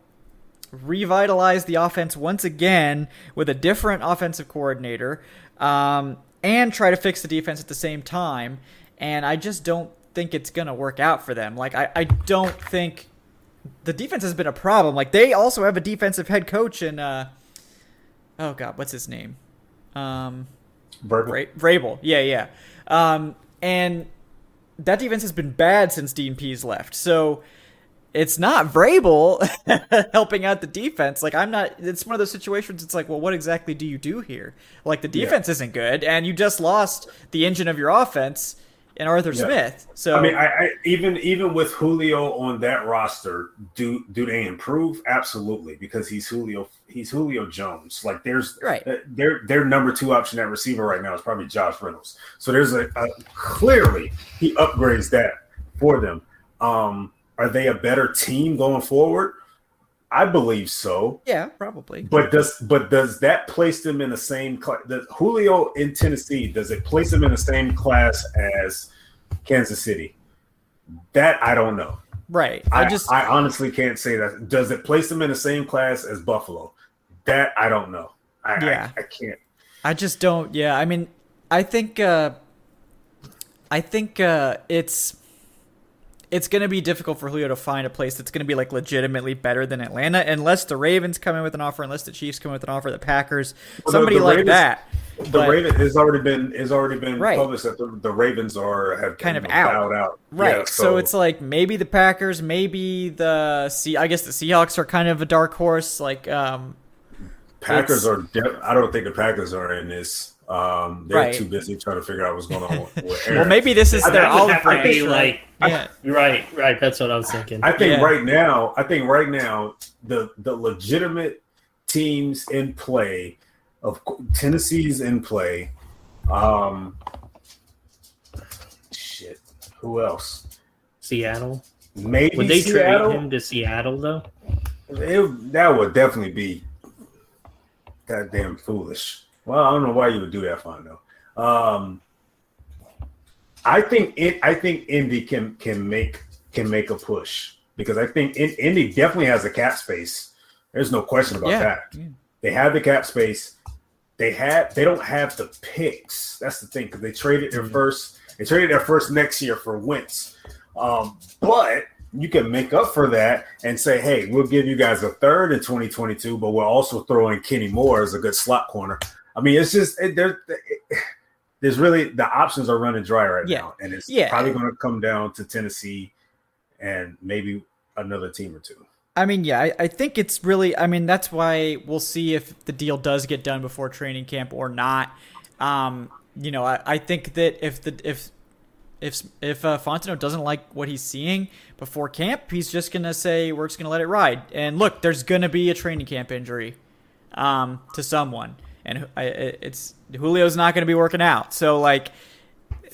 revitalize the offense once again with a different offensive coordinator. Um, and try to fix the defense at the same time. And I just don't think it's going to work out for them. Like, I, I don't think the defense has been a problem. Like, they also have a defensive head coach and, uh, oh, God, what's his name? Um, Vrabel. Vrabel. Yeah, yeah. Um, and that defense has been bad since Dean Pees left. So, it's not Vrabel *laughs* helping out the defense. Like I'm not. It's one of those situations. It's like, well, what exactly do you do here? Like the defense yeah. isn't good, and you just lost the engine of your offense in Arthur yeah. Smith. So I mean, I, I, even even with Julio on that roster, do do they improve? Absolutely, because he's Julio. He's Julio Jones. Like there's right. Their their number two option at receiver right now is probably Josh Reynolds. So there's a, a clearly he upgrades that for them. Um, are they a better team going forward? I believe so. Yeah, probably. But does but does that place them in the same class? Julio in Tennessee does it place them in the same class as Kansas City? That I don't know. Right. I, I just I honestly can't say that. Does it place them in the same class as Buffalo? That I don't know. I, yeah. I, I can't. I just don't. Yeah. I mean, I think. uh I think uh it's it's going to be difficult for Julio to find a place that's going to be like legitimately better than Atlanta, unless the Ravens come in with an offer, unless the Chiefs come in with an offer, the Packers, well, somebody the, the like Ravens, that. The but, Raven has already been has already been right. published that the, the, Ravens are have kind of out. out. Right. Yeah, so. so. it's like maybe the Packers, maybe the See, I guess the Seahawks are kind of a dark horse. Like um, Packers are. De- I don't think the Packers are in this. Um, they're right. too busy trying to figure out what's going on. *laughs* well, maybe this is their olive branch. Like, yeah. right, right. That's what I was thinking. I think yeah. right now, I think right now, the the legitimate teams in play of Tennessee's in play. Um, shit. Who else? Seattle. Maybe would they Seattle? trade him to Seattle though? It, that would definitely be goddamn foolish. Well, I don't know why you would do that, Fondo. Um, I think it. I think Indy can can make can make a push because I think in, Indy definitely has the cap space. There's no question about yeah. that. Yeah. They have the cap space. They had. They don't have the picks. That's the thing because they traded their mm-hmm. first. They traded their first next year for Wentz. Um, but you can make up for that and say, hey, we'll give you guys a third in 2022, but we're also throwing Kenny Moore as a good slot corner. I mean, it's just it, there. It, there's really the options are running dry right yeah. now, and it's yeah. probably going to come down to Tennessee and maybe another team or two. I mean, yeah, I, I, think it's really. I mean, that's why we'll see if the deal does get done before training camp or not. Um, you know, I, I think that if the if if if uh, Fontenot doesn't like what he's seeing before camp, he's just gonna say we're just gonna let it ride. And look, there's gonna be a training camp injury um, to someone and it's Julio's not going to be working out. So like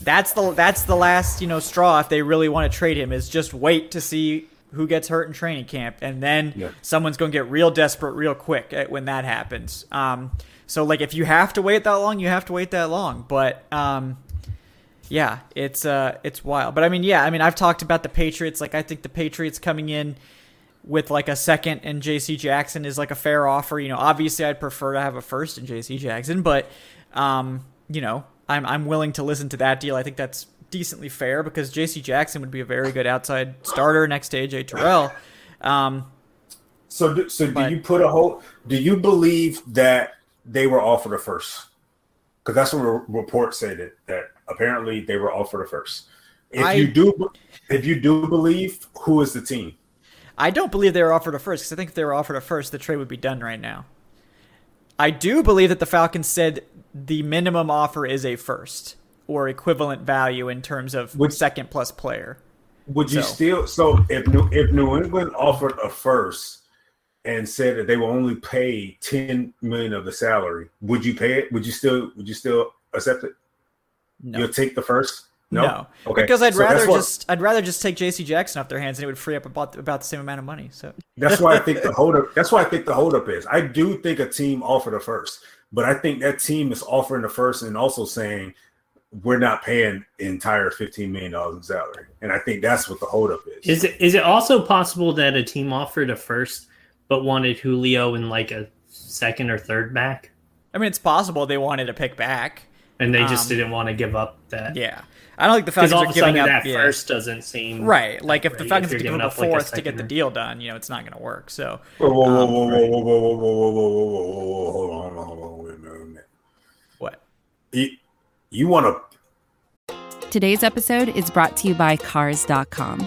that's the that's the last you know straw if they really want to trade him is just wait to see who gets hurt in training camp, and then yeah. someone's going to get real desperate real quick when that happens. Um, so like if you have to wait that long, you have to wait that long. But um, yeah, it's uh, it's wild. But I mean, yeah, I mean, I've talked about the Patriots. Like I think the Patriots coming in with like a second and JC Jackson is like a fair offer. You know, obviously I'd prefer to have a first and JC Jackson, but um, you know, I'm I'm willing to listen to that deal. I think that's decently fair because JC Jackson would be a very good outside starter next to AJ Terrell. Um, so, do, so but, do you put a whole? Do you believe that they were offered a first? Because that's what a report said that, that apparently they were offered a first. If I, you do, if you do believe, who is the team? I don't believe they were offered a first because I think if they were offered a first, the trade would be done right now. I do believe that the Falcons said the minimum offer is a first or equivalent value in terms of would, second plus player. Would you still so if New if New England offered a first and said that they will only pay 10 million of the salary, would you pay it? Would you still would you still accept it? No. You'll take the first. No. No, Okay. because I'd So rather what- just I'd rather just take J.C. Jackson off their hands, and it would free up about about the same amount of money. So *laughs* That's why I think the holdup. That's why I think the holdup is. I do think a team offered a first, but I think that team is offering the first and also saying we're not paying entire fifteen million dollars in salary, and I think that's what the holdup is. Is it is it also possible that a team offered a first but wanted Julio in like a second or third back, I mean, it's possible they wanted to pick back. and they just Um, didn't want to give up that? Yeah, I don't like the Falcons all are giving up. That yeah. first doesn't seem right. Like if the Falcons are giving up a fourth like a to get the deal done, you know it's not going to work. So. What? You want to? Today's episode is brought to you by Cars.com.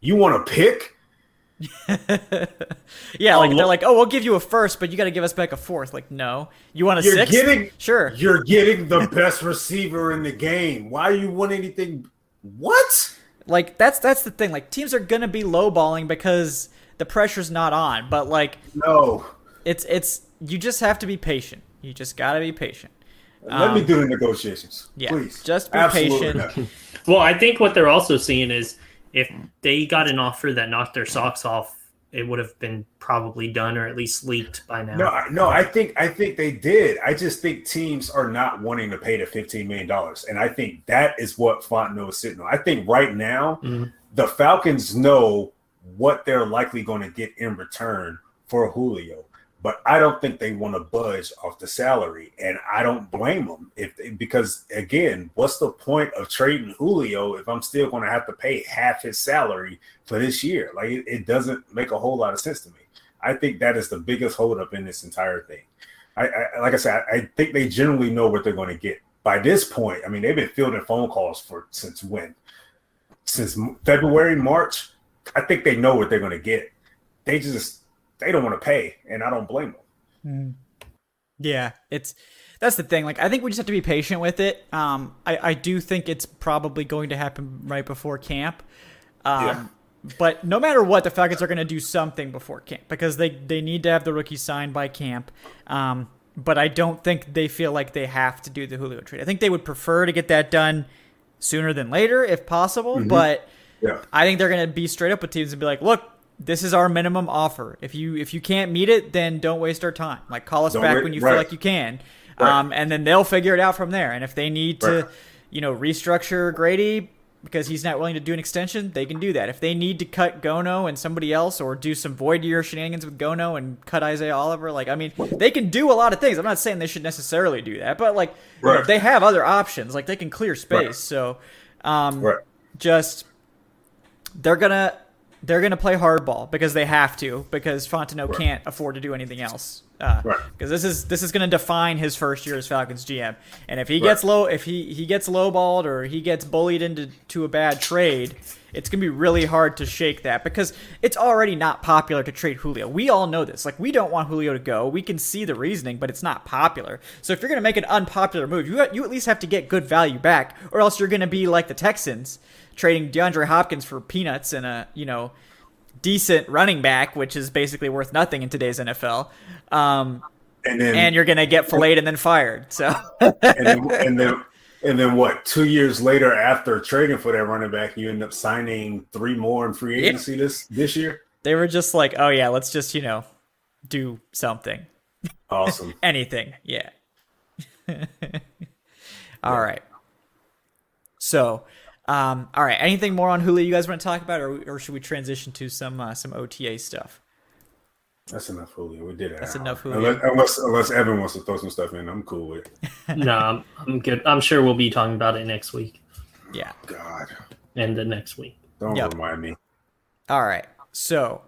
You want to pick? *laughs* Yeah, Oh, like they're like, oh, we'll give you a first, but you got to give us back a fourth. Like, no, you want a You're sixth? getting sure. You're getting the *laughs* best receiver in the game. Why do you want anything? What? Like that's that's the thing. Like teams are gonna be lowballing because the pressure's not on. But like No. it's it's you just have to be patient. You just gotta be patient. Let me Um, do the negotiations, yeah, please. just be Absolutely patient. not. *laughs* Well, I think what they're also seeing is if they got an offer that knocked their socks off, it would have been probably done or at least leaked by now. No, I, no, I think I think they did. I just think teams are not wanting to pay the fifteen million dollars, and I think that is what Fontenot is sitting on. I think right now Mhm. the Falcons know what they're likely going to get in return for Julio, but I don't think they want to budge off the salary, and I don't blame them if they, because again, what's the point of trading Julio if I'm still going to have to pay half his salary for this year? Like it, it doesn't make a whole lot of sense to me. I think that is the biggest holdup in this entire thing. I, I like I said, I, I think they generally know what they're going to get. By this point, I mean they've been fielding phone calls for since when? Since February, March. I think they know what they're going to get. They just they don't want to pay, and I don't blame them. Yeah, it's that's the thing. Like I think we just have to be patient with it. Um, I I do think it's probably going to happen right before camp. Um, Yeah. But no matter what, the Falcons are going to do something before camp because they they need to have the rookie signed by camp. Um, but I don't think they feel like they have to do the Julio trade. I think they would prefer to get that done sooner than later if possible. But Yeah, I think they're going to be straight up with teams and be like, "Look, this is our minimum offer. If you if you can't meet it, then don't waste our time. Like call us Don't back when you right. feel like you can, Right. um, and then they'll figure it out from there. And if they need to, you know, restructure Grady because he's not willing to do an extension, they can do that. If they need to cut Gono and somebody else, or do some void year shenanigans with Gono and cut Isaiah Oliver, like I mean, they can do a lot of things. I'm not saying they should necessarily do that, but like you know, they have other options. Like they can clear space. Right. So. Um, right. just they're gonna they're gonna play hardball because they have to because Fontenot Right. can't afford to do anything else. Uh, Right. Because this is this is gonna define his first year as Falcons GM, and if he Right. gets low, if he he gets lowballed or he gets bullied into to a bad trade, it's gonna be really hard to shake that because it's already not popular to trade Julio. We all know this. Like we don't want Julio to go. We can see the reasoning, but it's not popular. So if you're gonna make an unpopular move, you you at least have to get good value back, or else you're gonna be like the Texans trading DeAndre Hopkins for peanuts and a you know decent running back, which is basically worth nothing in today's NFL. Um, And then and you're gonna get filleted and then fired. So and then, and then and then what? Two years later, after trading for that running back, you end up signing three more in free Yeah. agency this this year. they were just like, oh yeah, let's just you know do something, Awesome. *laughs* anything, yeah. *laughs* All right. So, um, all right. Anything more on Julio you guys want to talk about, or, or should we transition to some uh, some OTA stuff? That's enough Julio. We did it. That's enough Julio. Unless, unless unless Evan wants to throw some stuff in, I'm cool with it. *laughs* no, I'm, I'm good. I'm sure we'll be talking about it next week Yeah. God, and the next week. don't Yep. remind me. All right. So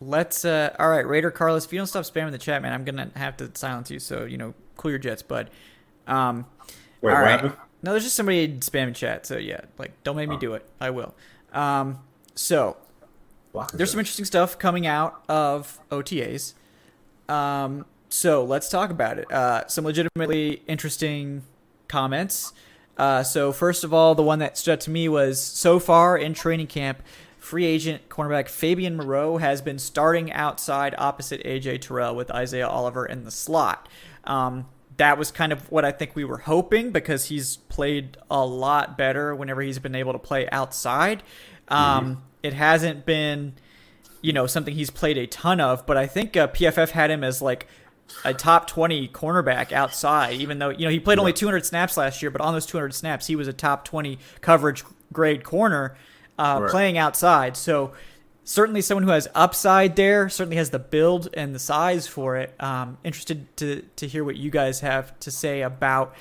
let's. uh All right, Raider Carlos. If you don't stop spamming the chat, man, I'm gonna have to silence you. So you know, cool your jets, bud. Um, Wait, All what right. happened? No, there's just somebody in spam chat. So yeah, like don't make me do it. I will. Um, so there's some interesting stuff coming out of OTAs. Um, so let's talk about it. Uh, some legitimately interesting comments. Uh, so first of all, the one that stood out to me was so far in training camp, free agent cornerback Fabian Moreau has been starting outside opposite AJ Terrell with Isaiah Oliver in the slot. Um, that was kind of what I think we were hoping because he's played a lot better whenever he's been able to play outside. Um, It hasn't been, you know, something he's played a ton of, but I think uh, PFF had him as like a top 20 cornerback outside, even though, you know, he played only 200 snaps last year, but on those 200 snaps, he was a top 20 coverage grade corner uh, Right. playing outside. So certainly someone who has upside there, certainly has the build and the size for it. Um, interested to, to hear what you guys have to say about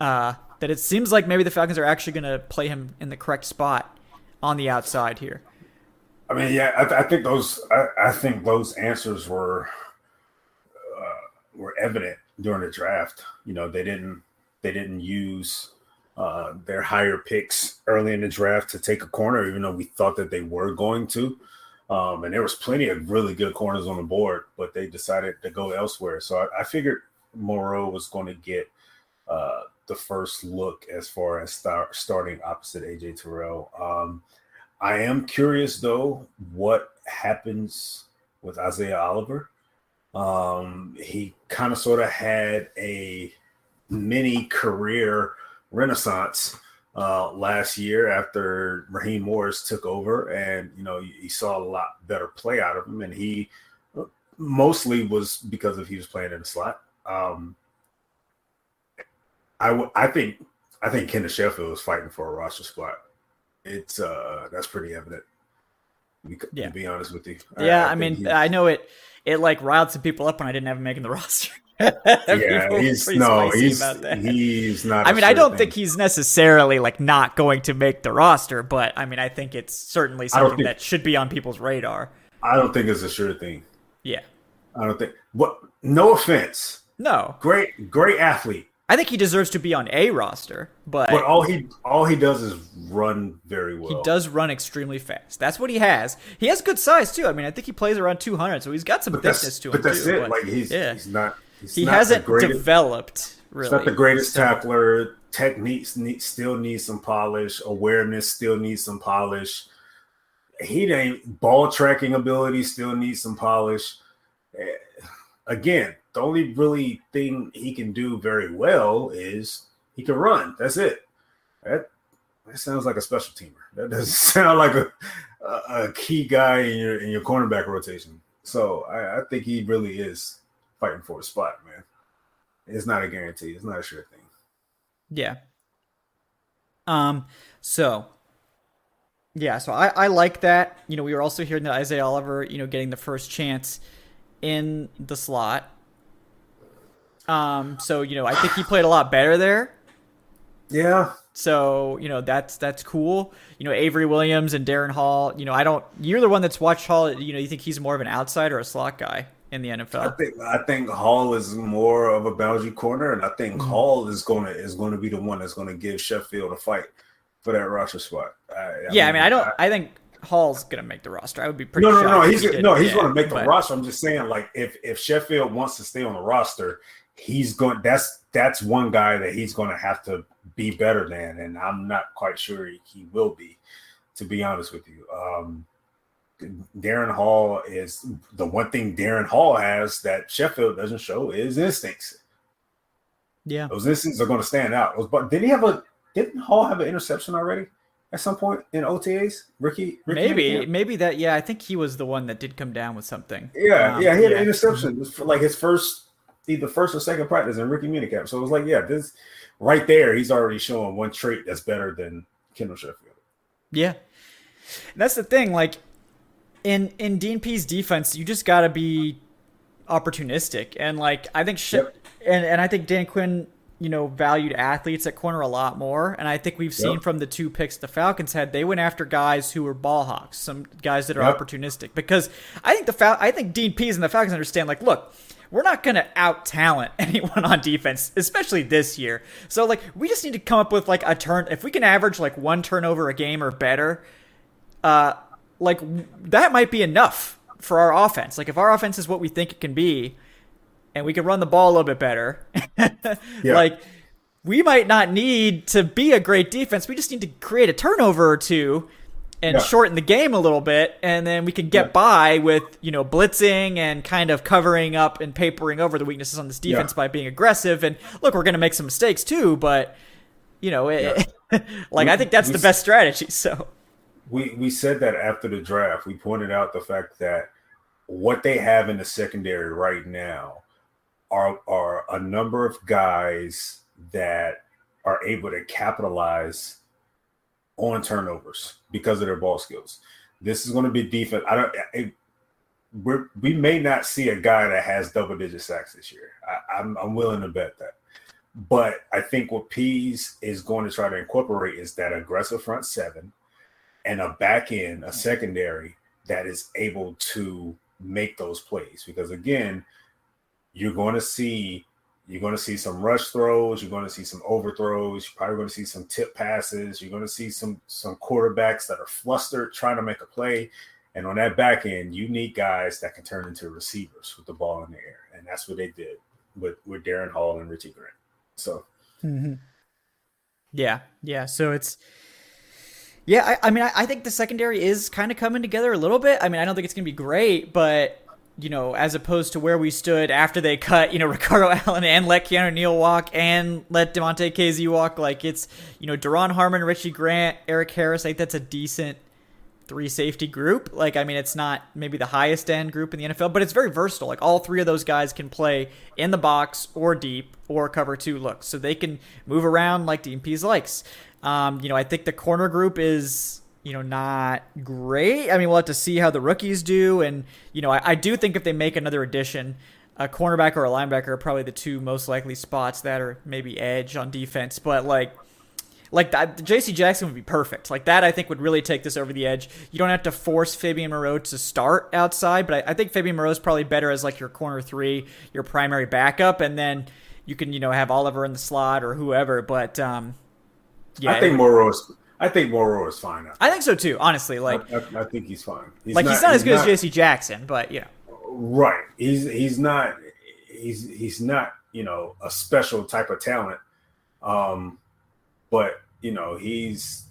uh, that. It seems like maybe the Falcons are actually going to play him in the correct spot on the outside here. I mean, yeah, I, th- I think those. I, I think those answers were uh, were evident during the draft. You know, they didn't they didn't use uh, their higher picks early in the draft to take a corner, even though we thought that they were going to. Um, and there was plenty of really good corners on the board, but they decided to go elsewhere. So I, I figured Moreau was going to get uh, the first look as far as start, starting opposite AJ Terrell. Um, I am curious though what happens with Isaiah Oliver. Um, he kind of sort of had a mini career renaissance uh, last year after Raheem Morris took over, and you know you saw a lot better play out of him, and he mostly was because of he was playing in the slot. Um, I w- I think I think Kenneth Sheffield is fighting for a roster spot. It's uh that's pretty evident. Yeah. To be honest with you, Yeah, I, think mean, I know it. It like riled some people up when I didn't have him making the *laughs* roster. *laughs* yeah, he's no, he's he's not. I mean, I don't thing. think he's necessarily like not going to make the roster, but I mean, I think it's certainly something think- that should be on people's radar. I don't think it's a sure thing. Yeah. I don't think. What? No offense. No, Great, great athlete, I think he deserves to be on a roster, but, but all he all he does is run very well. he does run extremely fast. That's what he has. He has good size too. I mean, I think he plays around 200, so he's got some thickness to him but that's too. it. but Like he's yeah. he's not. He's he hasn't greatest- developed really. He's not the greatest So- tackler. Techniques need, still needs some polish. Awareness still needs some polish. He ain't ball tracking ability still needs some polish. Eh, Again, the only really thing he can do very well is he can run. That's it. That that sounds like a special teamer. That doesn't *laughs* sound like a a, a key guy in your in your cornerback rotation. So I, I think he really is fighting for a spot, man. It's not a guarantee. It's not a sure thing. Yeah. Um. So. Yeah. So I I like that. You know, we were also hearing that Isaiah Oliver, you know, getting the first chance in the slot. Um. So you know, I think he played a lot better there. Yeah, So you know that's that's cool. You know Avery Williams and Darren Hall. You know I don't. You're the one that's watched Hall. You know you think he's more of an outside or a slot guy in the NFL. I think I think Hall is more of a boundary corner, and I think Mm-hmm. Hall is gonna is going to be the one that's going to give Sheffield a fight for that roster spot. I, yeah, I mean I don't. I think Hall's gonna make the roster. I would be pretty. no, no, no. He's he no, he's going to make the but- roster. I'm just saying, like, if if Sheffield wants to stay on the roster, he's going. That's that's one guy that he's going to have to be better than, and I'm not quite sure he, he will be. To be honest with you, um, Darren Hall is the one thing Darren Hall has that Sheffield doesn't show is instincts. Yeah. Those instincts are going to stand out. But did he have a? Didn't Hall have an interception already at some point in OTAs? Ricky, Ricky Maybe, maybe that. Yeah, I think he was the one that did come down with something. Yeah, Um, yeah, he had an interception. For like his first, either first or second practice in rookie minicamp. So it was like, yeah, this right there, he's already showing one trait that's better than Kendall Sheffield. Yeah, and that's the thing. Like in in Dean Pees defense, you just got to be opportunistic, and like I think, Yep. and and I think Dan Quinn, you know, valued athletes at corner a lot more, and I think we've seen Yep. from the two picks the Falcons had, they went after guys who were ball hawks, some guys that are Yep. opportunistic, because I think the Fal- I think Dean Pees and the Falcons understand, like, look. we're not going to out talent *laughs* anyone on defense, especially this year. So like we just need to come up with like a turn if we can average like one turnover a game or better, uh like that might be enough for our offense. Like if our offense is what we think it can be and we can run the ball a little bit better, *laughs* yeah. like we might not need to be a great defense. We just need to create a turnover or two and yeah. shorten the game a little bit, and then we can get yeah. by with you know blitzing and kind of covering up and papering over the weaknesses on this defense by being aggressive. And look, we're going to make some mistakes too, but you know, it, *laughs* like we, I think that's the best strategy. *laughs* So we we said that after the draft, we pointed out the fact that what they have in the secondary right now are are a number of guys that are able to capitalize on turnovers because of their ball skills. This is going to be defense. I don't. We're, we may not see a guy that has double digit sacks this year. I, I'm, I'm willing to bet that. But I think what Pees is going to try to incorporate is that aggressive front seven and a back end, a secondary that is able to make those plays. Because again, you're going to see you're going to see some rush throws. You're going to see some overthrows. You're probably going to see some tip passes. You're going to see some some quarterbacks that are flustered trying to make a play. And on that back end, you need guys that can turn into receivers with the ball in the air, and that's what they did with with Darren Hall and Richie Grant. So, mm-hmm. yeah, yeah. So it's yeah. I, I mean, I, I think the secondary is kind of coming together a little bit. I mean, I don't think it's going to be great, but you know, as opposed to where we stood after they cut, you know, *laughs* Ricardo Allen and let Keanu Neal walk and let Damontae Kazee walk. Like it's, you know, Duron Harmon, Richie Grant, Erik Harris. Like that's a decent three safety group. Like I mean, it's not maybe the highest end group in the NFL, but it's very versatile. Like all three of those guys can play in the box or deep or cover two looks, so they can move around like DMPs likes. Um, you know, I think the corner group is you know, not great. I mean, we'll have to see how the rookies do. And, you know, I, I do think if they make another addition, a cornerback or a linebacker are probably the two most likely spots that are maybe edge on defense. But, like, like that, J.C. Jackson would be perfect. Like that, I think would really take this over the edge. You don't have to force Fabian Moreau to start outside, but I, I think Fabian Moreau is probably better as like your corner three, your primary backup, and then you can you know have Oliver in the slot or whoever. But um, yeah, I think Moreau is I think Moreau is fine. I think so too. Honestly, like I, I, I think he's fine. He's like not, he's not as good not, as J.C. Jackson, but you know, right? He's he's not he's he's not you know a special type of talent, um, but you know he's.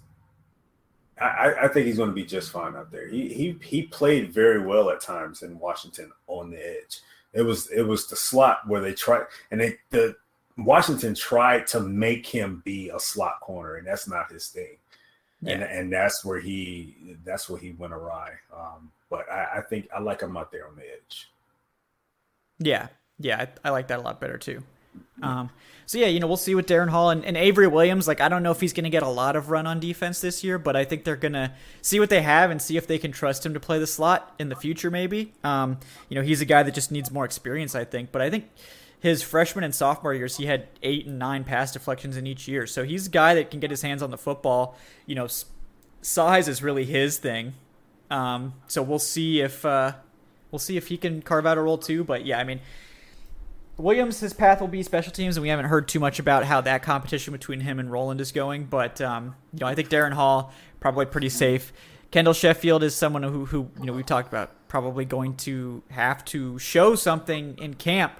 I, I think he's going to be just fine out there. He he he played very well at times in Washington on the edge. It was it was the slot where they tried and they the Washington tried to make him be a slot corner, and that's not his thing yeah. and and that's where he that's where he went awry. Um, but I, I, think I like him out there on the edge. Yeah, yeah, I, I like that a lot better too. Um, so yeah, you know, we'll see with Darren Hall and, and Avery Williams. Like, I don't know if he's going to get a lot of run on defense this year, but I think they're going to see what they have and see if they can trust him to play the slot in the future. Maybe, um, you know, he's a guy that just needs more experience. I think, but I think his freshman and sophomore years, he had eight and nine pass deflections in each year. So he's a guy that can get his hands on the football. You know, size is really his thing. Um, so we'll see if uh, we'll see if he can carve out a role too. But yeah, I mean, Williams, his path will be special teams, and we haven't heard too much about how that competition between him and Roland is going. But um, you know, I think Darren Hall probably pretty safe. Kendall Sheffield is someone who, who you know we talked about probably going to have to show something in camp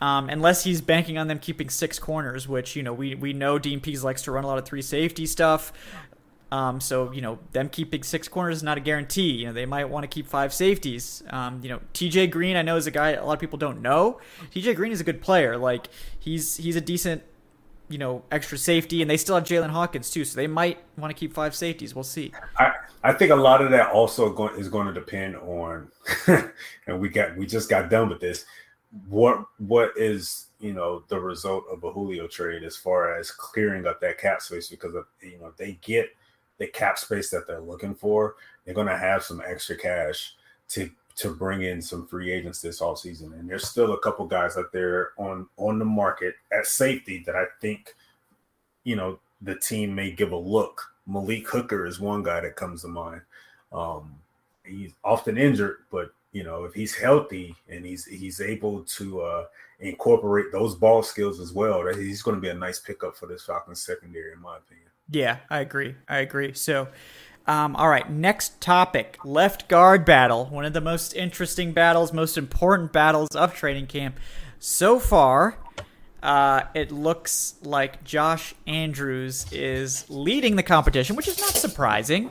um, unless he's banking on them keeping six corners, which you know we we know Dean Pees likes to run a lot of three safety stuff. Um, so you know them keeping six corners is not a guarantee. You know they might want to keep five safeties. Um, you know T.J. Green, I know is a guy a lot of people don't know. T.J. Green is a good player. Like he's he's a decent you know extra safety, and they still have Jaylinn Hawkins too. So they might want to keep five safeties. We'll see. I I think a lot of that also is going to depend on, *laughs* and we got we just got done with this what what is you know the result of a Julio trade as far as clearing up that cap space because of you know they get the cap space that they're looking for, they're going to have some extra cash to to bring in some free agents this all season. And there's still a couple guys out there on on the market at safety that I think you know the team may give a look. Malik Hooker is one guy that comes to mind. Um, he's often injured, but you know, if he's healthy and he's he's able to uh, incorporate those ball skills as well, that he's going to be a nice pickup for this Falcons secondary, in my opinion. Yeah, I agree. I agree. So, um, all right, next topic left guard battle. One of the most interesting battles, most important battles of training camp. So far, uh, it looks like Josh Andrews is leading the competition, which is not surprising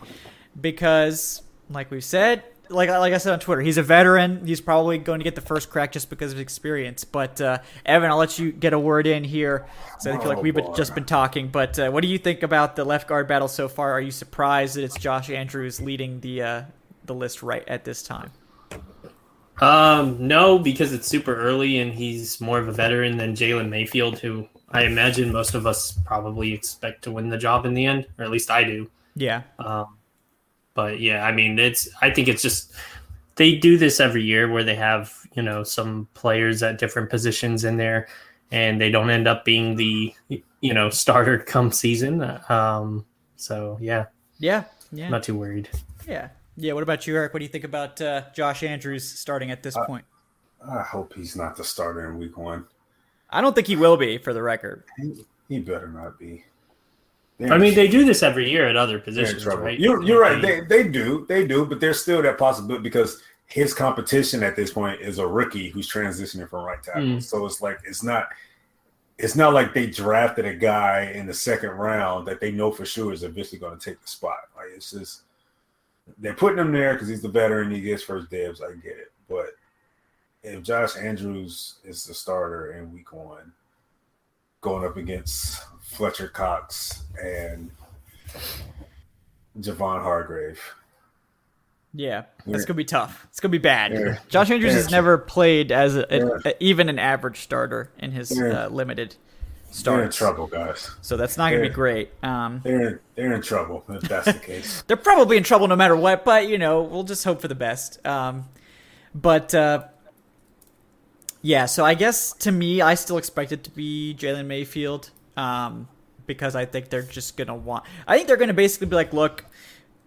because, like we've said, like like I said on Twitter, he's a veteran. He's probably going to get the first crack just because of experience. But uh, Evan, I'll let you get a word in here. So I feel like Oh, we've been, just been talking. But uh, what do you think about the left guard battle so far? Are you surprised that it's Josh Andrews leading the uh, the list right at this time? Um, no, because it's super early and he's more of a veteran than Jalen Mayfield, who I imagine most of us probably expect to win the job in the end, or at least I do. Yeah, Um, but yeah, I mean, it's I think it's just they do this every year where they have you know some players at different positions in there, and they don't end up being the you know starter *laughs* come season. Um, so yeah, yeah, yeah, not too worried. yeah, yeah. What about you, Eric? What do you think about uh, Josh Andrews starting at this point? I hope he's not the starter in week one. I don't think he will be, for the record. He, he better not be. I mean, they do this every year at other positions, right? You're, you're right. They- They, they do. They do. But there's still that possibility because his competition at this point is a rookie who's transitioning from right tackle. Mm. So it's like it's not it's not like they drafted a guy in the second round that they know for sure is eventually going to take the spot. Like it's just they're putting him there because he's the veteran. He gets first dibs. I get it. But if Josh Andrews is the starter in week one, going up against Fletcher Cox and Javon Hargrave. Yeah, that's gonna be tough. It's gonna be bad. Yeah. Josh Andrews Yeah. has never played as a, Yeah. a- even an average starter in his uh, limited They're in trouble, guys. So that's not gonna be great. Um, They're in, they're in trouble if that's the case. *laughs* they're probably in trouble no matter what, but you know, we'll just hope for the best. Um, but uh, yeah, so I guess to me, I still expect it to be Jalen Mayfield um, because I think they're just gonna want. I think they're gonna basically be like, look,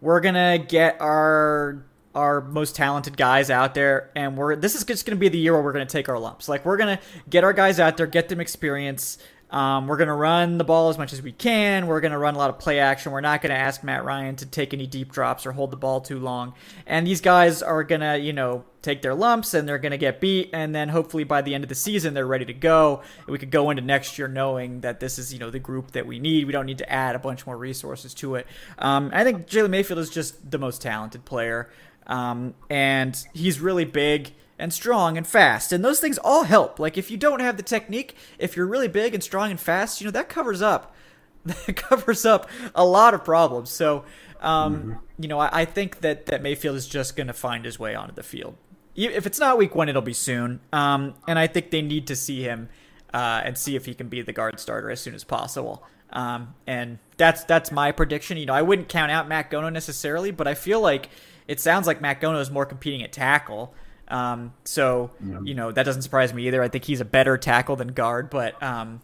we're gonna get our our most talented guys out there, and we're this is just gonna be the year where we're gonna take our lumps. Like we're gonna get our guys out there, get them experience. Um, we're going to run the ball as much as we can. We're going to run a lot of play action. We're not going to ask Matt Ryan to take any deep drops or hold the ball too long. And these guys are going to, you know, take their lumps and they're going to get beat. And then hopefully by the end of the season, they're ready to go. And we could go into next year knowing that this is, you know, the group that we need. We don't need to add a bunch more resources to it. Um, I think Jalen Mayfield is just the most talented player. Um, and he's really big and strong and fast. And those things all help. Like if you don't have the technique, if you're really big and strong and fast, you know, that covers up *laughs* that covers up a lot of problems. So um, you know, I, I think that, that Mayfield is just gonna find his way onto the field. If it's not week one, it'll be soon. Um, and I think they need to see him uh, and see if he can be the guard starter as soon as possible. Um, and that's that's my prediction. You know, I wouldn't count out Matt Gono necessarily, but I feel like it sounds like Matt Gono is more competing at tackle. Um, so you know that doesn't surprise me either. I think he's a better tackle than guard, but um,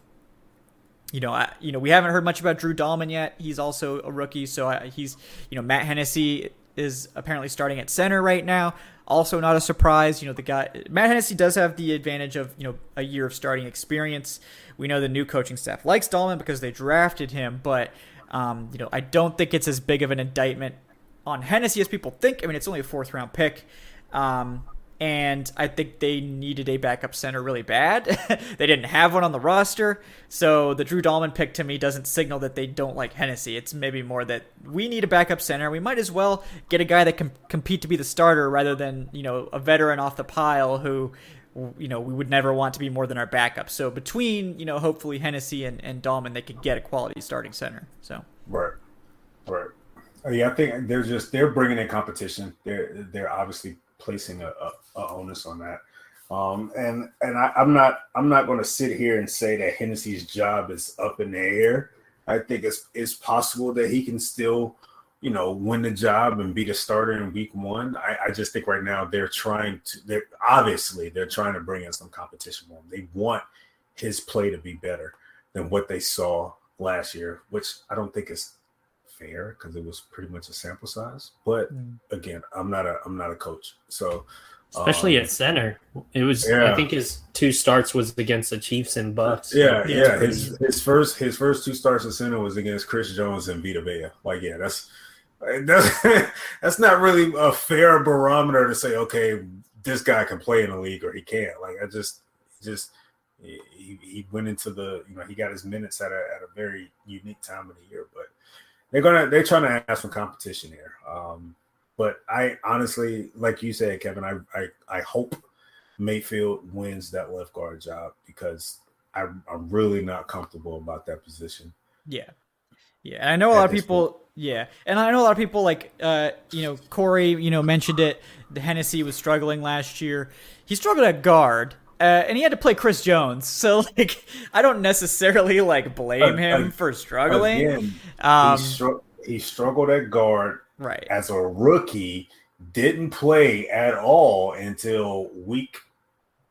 you know, I, you know, we haven't heard much about Drew Dalman yet. He's also a rookie, so I, he's, you know, Matt Hennessy is apparently starting at center right now. Also, not a surprise. You know, the guy Matt Hennessy does have the advantage of you know a year of starting experience. We know the new coaching staff likes Dalman because they drafted him, but um, you know, I don't think it's as big of an indictment on Hennessy as people think. I mean, it's only a fourth round pick. Um, and I think they needed a backup center really bad. *laughs* they didn't have one on the roster, so the Drew Dalman pick to me doesn't signal that they don't like Hennessy. It's maybe more that we need a backup center. We might as well get a guy that can compete to be the starter rather than you know a veteran off the pile who you know we would never want to be more than our backup. So between you know hopefully Hennessy and, and Dalman, they could get a quality starting center. So Right, right. Yeah, I think they're just they're bringing in competition. They're they're obviously placing a, a, a onus on that. Um, and and I, I'm not I'm not going to sit here and say that Hennessy's job is up in the air. I think it's it's possible that he can still, you know, win the job and be the starter in week one. I, I just think right now they're trying to they're obviously they're trying to bring in some competition for him. They want his play to be better than what they saw last year, which I don't think is fair because it was pretty much a sample size. But again, I'm not a I'm not a coach, so especially um, at center. It was yeah. I think his two starts was against the Chiefs and Bucks. Yeah, yeah. yeah. His his first his first two starts at center was against Chris Jones and Vita Vea. Like, yeah, that's *laughs* that's that's not really a fair barometer to say, okay, this guy can play in the league or he can't. Like, I just just he, he went into the you know he got his minutes at a at a very unique time of the year, but they're gonna they're trying to have some competition here. Um, but I honestly, like you said, Kevin, I I, I hope Mayfield wins that left guard job because I, I'm really not comfortable about that position. Yeah, yeah. I know a lot of people. Point. Yeah, and I know a lot of people like uh, you know Corey. You know mentioned it. The Hennessy was struggling last year. He struggled at guard. Uh, and he had to play Chris Jones, so *laughs* like I don't necessarily like blame him uh, for struggling. Again, um, he, str- he struggled at guard right as a rookie didn't play at all until week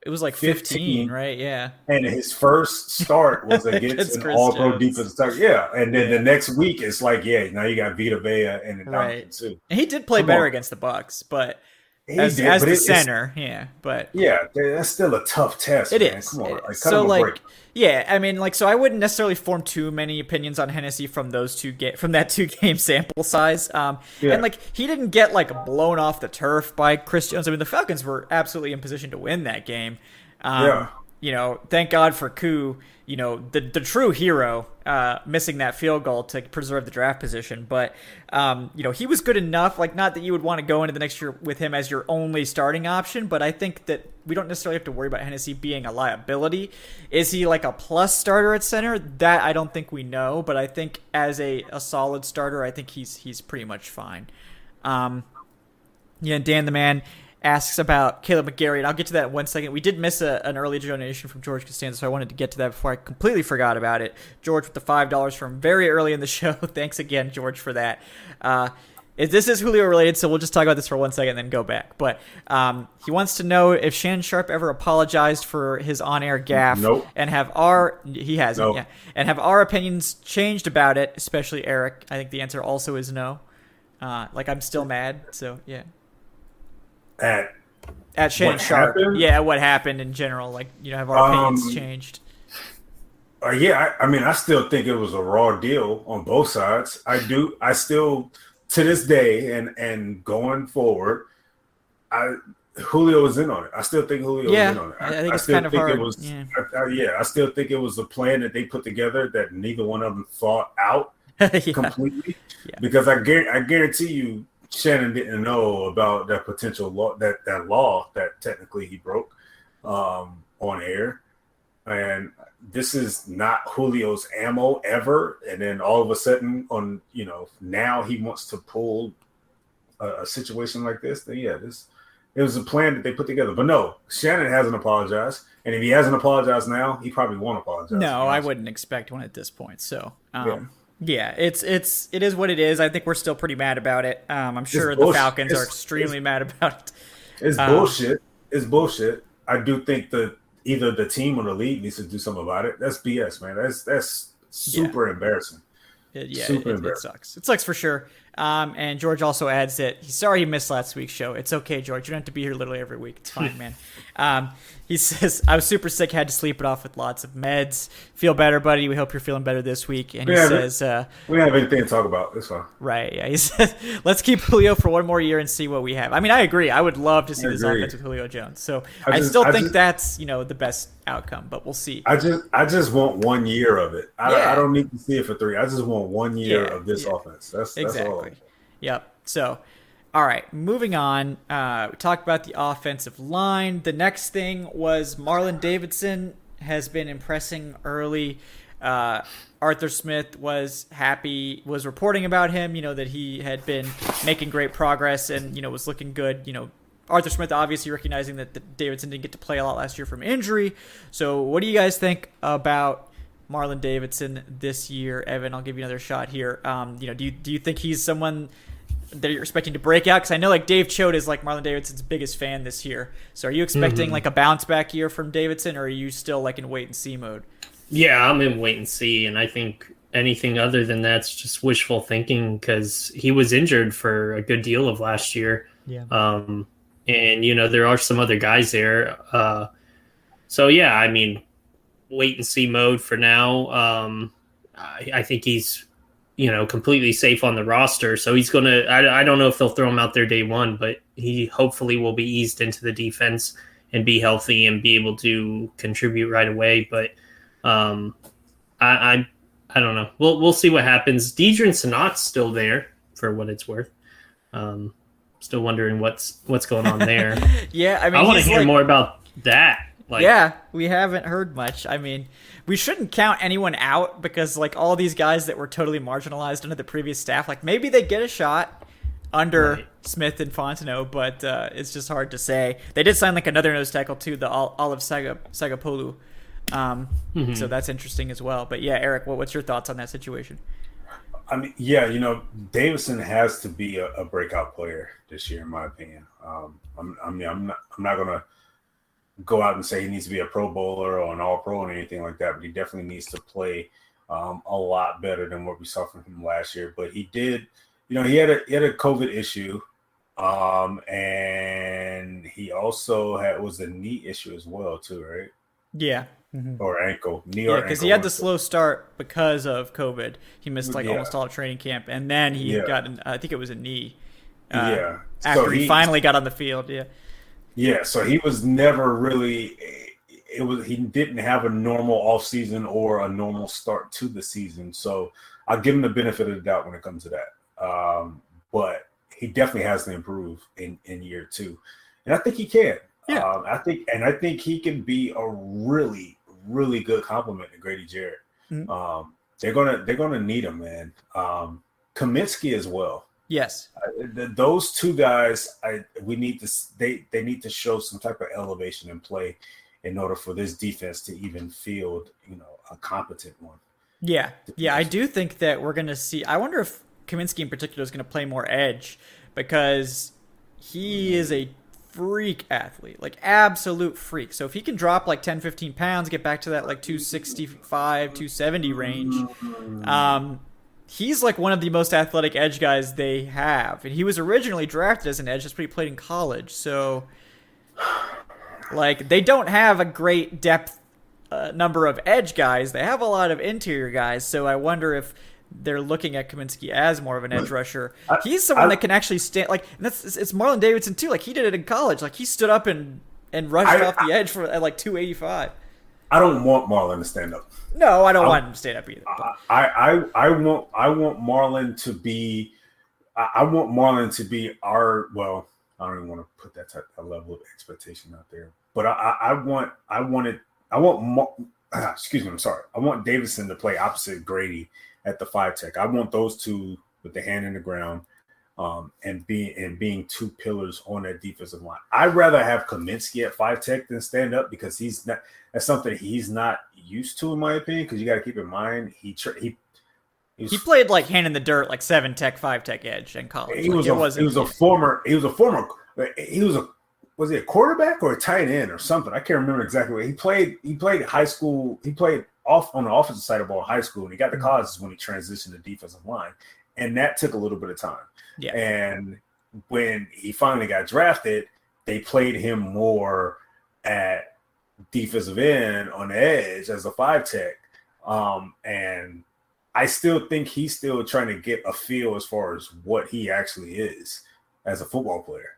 it was like 15, 15, right? Yeah. And his first start was *laughs* against an all pro defense start. Yeah. And then yeah. the next week it's like, yeah, now you got Vita Vea and right. too. And he did play Come better on. against the Bucs, but as, did, as the it, center, yeah, but yeah, that's still a tough test. It man. is. Come on, like, so like, yeah, I mean, like, so I wouldn't necessarily form too many opinions on Hennessy from those two get from that *laughs* two game sample size. Um, yeah. and like he didn't get like blown off the turf by Chris Jones. I mean, the Falcons were absolutely in position to win that game. Um, yeah. You know, thank God for Koo you know the the true hero uh, missing that field goal to preserve the draft position. But um, you know he was good enough. Like not that you would want to go into the next year with him as your only starting option, but I think that we don't necessarily have to worry about Hennessy being a liability. Is he like a plus starter at center? That I don't think we know. But I think as a, a solid starter, I think he's he's pretty much fine. Um, yeah, Dan the man asks about Kaleb McGary, and I'll get to that in one second. We did miss a, an early donation from George Costanza, so I wanted to get to that before I completely forgot about it. George with the five dollars from very early in the *laughs* show. Thanks again, George, for that. Uh, this is Julio related, so we'll just talk about this for one second and then go back. But um, he wants to know if Shannon Sharpe ever apologized for his on-air gaffe, nope. and have our he hasn't, nope. yeah, and have our opinions changed about it, especially Eric. I think the answer also is no. Uh, like I'm still mad, so yeah at at Shannon Sharpe. Happened? Yeah, what happened in general? Like, you know, have our opinions um, changed? Uh, yeah, I, I, mean, I still think it was a raw deal on both sides. I do. I still, to this day, and and going forward, I Julio was in on it. I still think Julio yeah, was in on it. I, I think, I still think hard. it was. Yeah. I, yeah, I still think it was a plan that they put together that neither one of them thought out *laughs* yeah. completely. Yeah. Because I guarantee, I guarantee you, Shannon didn't know about that potential law that that law that technically he broke um, on air, and this is not Julio's ammo ever. And then all of a sudden, on you know now he wants to pull a, a situation like this. Then yeah, this it was a plan that they put together. But no, Shannon hasn't apologized, and if he hasn't apologized now, he probably won't apologize. No, I wouldn't expect one at this point. So. Um, yeah. Yeah, it's it's it is what it is. I think we're still pretty mad about it. Um, I'm sure the Falcons it's, are extremely mad about it. It's um, bullshit. It's bullshit. I do think that either the team or the league needs to do something about it. That's BS, man. That's that's super yeah. embarrassing. It, yeah, super it, embarrassing. it sucks. It sucks for sure. Um, and George also adds that he's sorry he missed last week's show. It's okay, George. You don't have to be here literally every week. It's fine, *laughs* man. Um, he says, I was super sick, had to sleep it off with lots of meds. Feel better, buddy. We hope you're feeling better this week. And he says, uh, We don't have anything to talk about. It's fine. Right. Yeah. He *laughs* says, Let's keep Julio for one more year and see what we have. I mean, I agree. I would love to see I this agree. offense with Julio Jones. So I, just, I still I think just, that's, you know, the best outcome, but we'll see. I just I just want one year of it. I, yeah. I don't need to see it for three. I just want one year yeah, of this yeah. offense. That's, that's exactly. all. Yep. So all right, moving on. Uh, we talked about the offensive line. The next thing was Marlon Davidson has been impressing early. Uh, Arthur Smith was happy, was reporting about him, you know, that he had been making great progress and, you know, was looking good. You know, Arthur Smith obviously recognizing that, that Davidson didn't get to play a lot last year from injury. So, what do you guys think about Marlon Davidson this year? Evan, I'll give you another shot here. Um, you know, do you, do you think he's someone that you're expecting to break out? Because I know like Dave Choate is like Marlon Davidson's biggest fan this year. So are you expecting mm-hmm. like a bounce back year from Davidson, or are you still like in wait and see mode? Yeah, I'm in wait and see, and I think anything other than that's just wishful thinking because he was injured for a good deal of last year. Yeah. Um, and you know there are some other guys there. Uh, so yeah, I mean, wait and see mode for now. Um, I, I think he's you know completely safe on the roster, so he's gonna. I, I don't know if they'll throw him out there day one, but he hopefully will be eased into the defense and be healthy and be able to contribute right away. But um, I, I I don't know. We'll we'll see what happens. Deadrin Senat's still there for what it's worth. Um, still wondering what's what's going on there. *laughs* yeah, I mean, I want to hear like, more about that. Like, yeah, we haven't heard much. I mean, we shouldn't count anyone out because like all these guys that were totally marginalized under the previous staff, like maybe they get a shot under Right. Smith and Fontenot, but uh, it's just hard to say. They did sign like another nose tackle too, the Olive Saga Sagapolu. Um, Mm-hmm. So that's interesting as well. But yeah, Eric, what, what's your thoughts on that situation? I mean, yeah, you know, Davidson has to be a, a breakout player this year, in my opinion. Um, I'm, I mean, I'm not, I'm not gonna go out and say he needs to be a Pro Bowler or an All Pro or anything like that, but he definitely needs to play um, a lot better than what we saw from him last year. But he did, you know, he had a he had a COVID issue, um, and he also had was a knee issue as well, too, right? Yeah. Or ankle, knee Yeah, because he had the slow start because of COVID. He missed like Yeah. almost all of training camp, and then he Yeah. got, an, I think it was a knee. uh, yeah. After So he, he- finally got on the field, yeah. Yeah, so he was never really it was he didn't have a normal off season or a normal start to the season. So I'll give him the benefit of the doubt when it comes to that. Um, but he definitely has to improve in, in year two. And I think he can. Yeah. Um, I think and I think he can be a really, really good compliment to Grady Jarrett. Mhm. Um, they're gonna they're gonna need him, man. Um Cominsky as well Yes. th- those two guys, I we need to they they need to show some type of elevation in play in order for this defense to even field you know a competent one. Yeah, yeah, I do think that we're gonna see. I wonder if Cominsky in particular is gonna play more edge because he is a freak athlete, like absolute freak. So if he can drop like 10, 15 pounds, get back to that like 265, 270 range, um, he's like one of the most athletic edge guys they have. And he was originally drafted as an edge, that's what he played in college. So like they don't have a great depth uh, number of edge guys. They have a lot of interior guys. So I wonder if they're looking at Cominsky as more of an edge rusher. He's someone I- that can actually stand. Like and that's it's- Marlon Davidson too. Like he did it in college. Like he stood up and and rushed I- off the edge for at like two eighty five. I don't want Marlon to stand up. No, I don't want him to stand up either. but- I I I want I want Marlon to be I, I want Marlon to be our well. I don't even want to put that type of level of expectation out there, but I I, I want I wanted I want Mar- *clears throat* excuse me I'm sorry I want Davidson to play opposite Grady at the five tech. I want those two with the hand in the ground. Um, and being and being two pillars on that defensive line. I'd rather have Cominsky at five tech than stand up because he's not. That's something he's not used to, in my opinion. Because you got to keep in mind he tra- he he was, he played like hand in the dirt, like seven tech, five tech edge in college. he Like, was it a, wasn't- he was a former he was a former he was a was he a quarterback or a tight end or something? I can't remember exactly. What he played he played high school. He played off on the offensive side of ball in high school, and he got Mm-hmm. the college is when he transitioned to defensive line, and that took a little bit of time. Yeah. And when he finally got drafted, they played him more at defensive end on the edge as a five tech. Um, and I still think he's still trying to get a feel as far as what he actually is as a football player.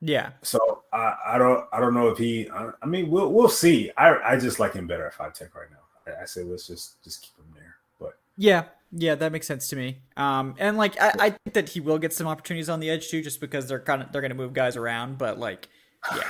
yeah. So I, I don't I don't know if he I, I mean we'll we'll see. I I just like him better at five tech right now. I, say let's just just keep him there. But Yeah, yeah, that makes sense to me. Um, and like I, I think that he will get some opportunities on the edge too, just because they're kind of they're gonna move guys around. But like, yeah,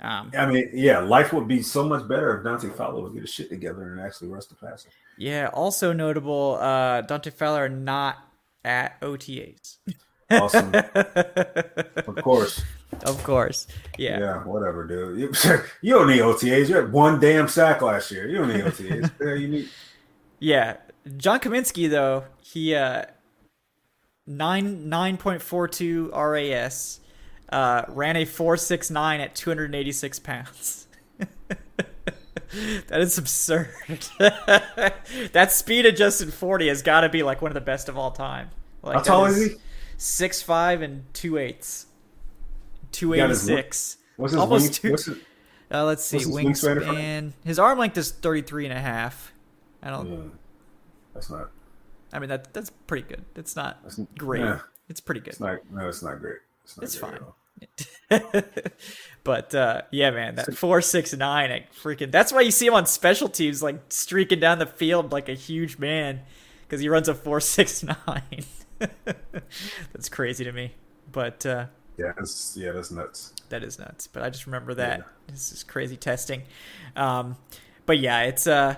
*sighs* um, I mean, yeah, life would be so much better if Dante Fowler would get his shit together and actually rush the passer. yeah. Also notable, uh, Dante Fowler not at OTAs. *laughs* Awesome, of course. Of course, yeah. Yeah, whatever, dude. You, *laughs* you don't need OTAs. You had one damn sack last year. You don't need OTAs. yeah, you need. *laughs* Yeah, John Cominsky though he uh nine nine point four two RAS, uh, ran a four six nine at two hundred and eighty six pounds. *laughs* that is absurd. that speed adjusted forty has got to be like one of the best of all time. Like How tall is he? Six five and two eighths. two eighty six. What's his Almost wing, two- what's his, Uh, let's see, wingspan wingspan. His arm length is 33 and a half. I don't. yeah, that's not. I mean that that's pretty good. It's not That's, great. It's pretty good. it's not. No, it's not great. It's, not It's great fine. *laughs* but uh, yeah, man, that four six nine, I freaking. That's why you see him on special teams, like streaking down the field like a huge man, because he runs a four six *laughs* nine. *laughs* that's crazy to me, but uh, Yeah, that's yeah, that's nuts. that is nuts. But I just remember that Yeah. this is crazy testing. Um, but yeah, it's uh,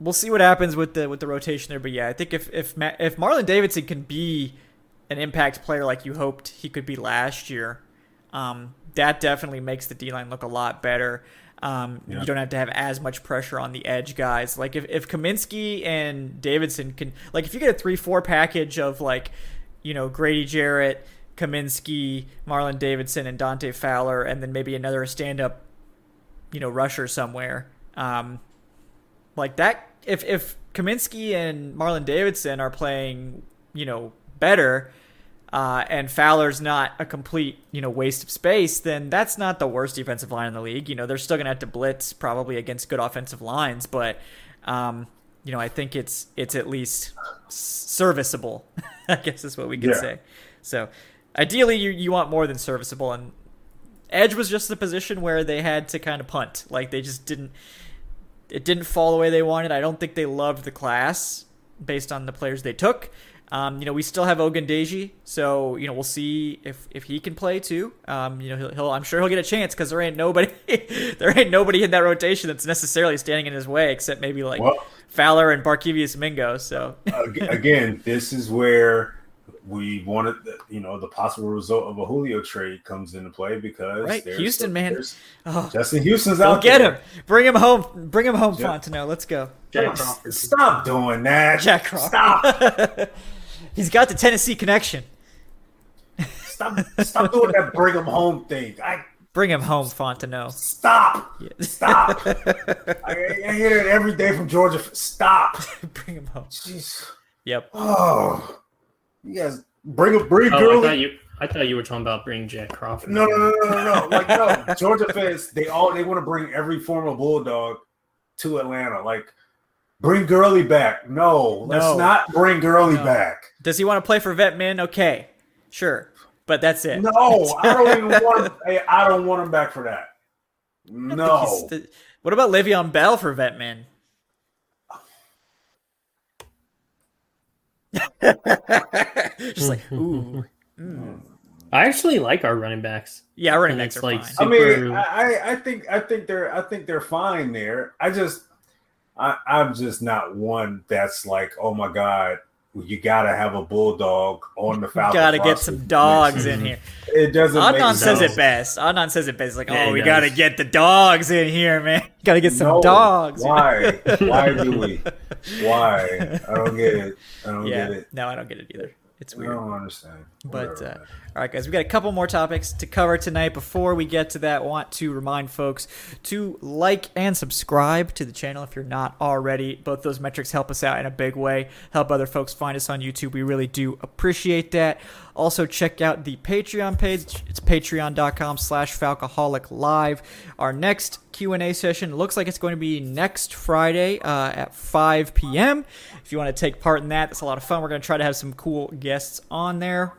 we'll see what happens with the with the rotation there. But yeah, I think if if Ma- if Marlon Davidson can be an impact player like you hoped he could be last year, um, that definitely makes the D line look a lot better. Um, Yeah. You don't have to have as much pressure on the edge guys. Like if, if Cominsky and Davidson can, like if you get a three four package of like, you know, Grady Jarrett, Cominsky, Marlon Davidson, and Dante Fowler, and then maybe another stand up, you know, rusher somewhere. Um, like that, if if Cominsky and Marlon Davidson are playing, you know, better, uh, and Fowler's not a complete, you know, waste of space, then that's not the worst defensive line in the league. You know, they're still gonna have to blitz probably against good offensive lines, but um, you know, I think it's it's at least serviceable. *laughs* I guess is what we could Yeah. say. So, ideally, you you want more than serviceable, and edge was just the position where they had to kind of punt. Like they just didn't. It didn't fall the way they wanted. I don't think they loved the class based on the players they took. Um, you know, we still have Ogundeji, so you know we'll see if, if he can play too. Um, you know, he'll, he'll I'm sure he'll get a chance because there ain't nobody *laughs* there ain't nobody in that rotation that's necessarily standing in his way except maybe like Well- Fowler and Barkevius Mingo. So Again, this is where we wanted, the, you know, the possible result of a Julio trade comes into play because Right, there's- Houston, man. oh, Justin Houston's out go out get there. him, bring him home, bring him home, Yeah. Fontenot. Let's go. Jack Stop- Crawford. Stop doing that. Jack Crawford. Stop. *laughs* He's got the Tennessee connection. Stop. Stop doing that. Bring him home thing. I Bring him home, Fontenot. stop. Stop. *laughs* I, I hear it every day from Georgia. Stop. bring him home. Jeez. Yep. Oh, you guys bring a bring Oh, I thought you. I thought you were talking about bringing Jack Crawford. No, no, no, no, no, no. Like no, Georgia fans, they all they want to bring every former Bulldog to Atlanta. Like, bring Gurley back. No, let's not bring Gurley No. back. Does he want to play for Vet Men? Okay, sure, but that's it. No, I don't even want. Him, I don't want him back for that. No, he's the- what about Le'Veon Bell for Vet Men? *laughs* Just like ooh, I actually like our running backs. yeah, running backs are like fine. I mean, I, I- I think, I think they're, I think they're fine there. I just, I, I'm just not one that's like, oh my god, you gotta have a bulldog on the Falcons. Got to get some dogs in mm-hmm. here. It doesn't. make Adnan says it best. Adnan says it best. Like, Yeah, oh, we does. got to get the dogs in here, man. *laughs* Got to get some No, dogs. Why? *laughs* Why do we? Why? I don't get it. I don't Yeah, get it. no, I don't get it either. It's weird. I don't understand. But uh, all right, guys, we got a couple more topics to cover tonight. Before we get to that, want to remind folks to like and subscribe to the channel if you're not already. Both those metrics help us out in a big way. Help other folks find us on YouTube. We really do appreciate that. Also, check out the Patreon page. It's patreon.com slash Falcoholic Live. Our next Q&A session looks like it's going to be next Friday uh, at 5 p.m. If you want to take part in that, that's a lot of fun. We're going to try to have some cool guests on there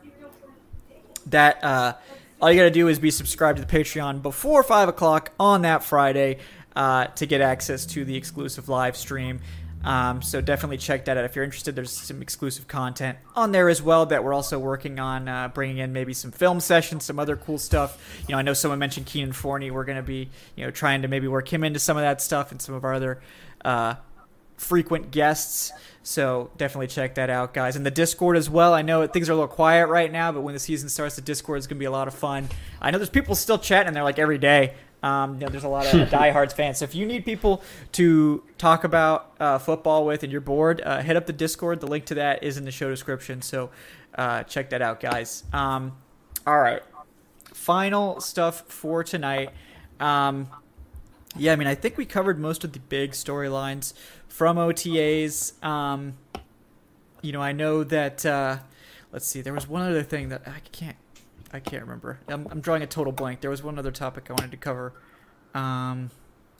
that uh, all you got to do is be subscribed to the Patreon before five o'clock on that Friday uh, to get access to the exclusive live stream. Um, so definitely check that out if you're interested. There's some exclusive content on there as well that we're also working on uh, bringing in maybe some film sessions, some other cool stuff. You know, I know someone mentioned Keenan Forney. We're going to be you know trying to maybe work him into some of that stuff and some of our other uh, frequent guests. So definitely check that out, guys. And the Discord as well. I know things are a little quiet right now, but when the season starts, the Discord is going to be a lot of fun. I know there's people still chatting there like every day. Um, you know, there's a lot of *laughs* diehards fans. So if you need people to talk about uh, football with and you're bored, uh, hit up the Discord. The link to that is in the show description. So uh, check that out, guys. Um, all right. Final stuff for tonight. Um, yeah, I mean, I think we covered most of the big storylines from OTAs. Um, you know, I know that. Uh, let's see, there was one other thing that I can't I can't remember. I'm, I'm drawing a total blank. There was one other topic I wanted to cover. Um,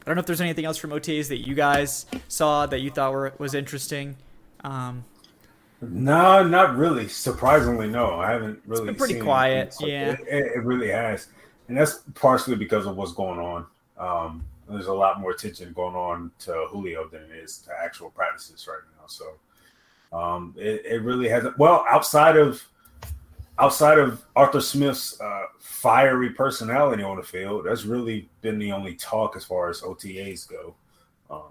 I don't know if there's anything else from OTAs that you guys saw that you thought were was interesting. Um, no, not really. Surprisingly, no. I haven't really. been pretty quiet, yeah. it, it really has, and that's partially because of what's going on. Um, there's a lot more attention going on to Julio than it is to actual practices right now. So um, it, it really hasn't. Well, outside of outside of Arthur Smith's uh, fiery personality on the field, that's really been the only talk as far as OTAs go, um,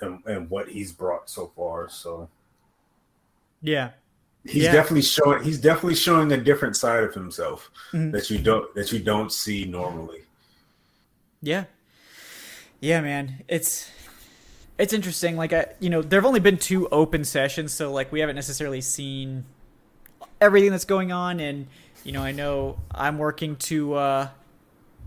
and, and what he's brought so far. So yeah, he's Yeah. definitely showing he's definitely showing a different side of himself Mhm. that you don't that you don't see normally. Yeah. Yeah, man. It's it's interesting. Like I you know, there've only been two open sessions, so like we haven't necessarily seen everything that's going on and you know, I know I'm working to uh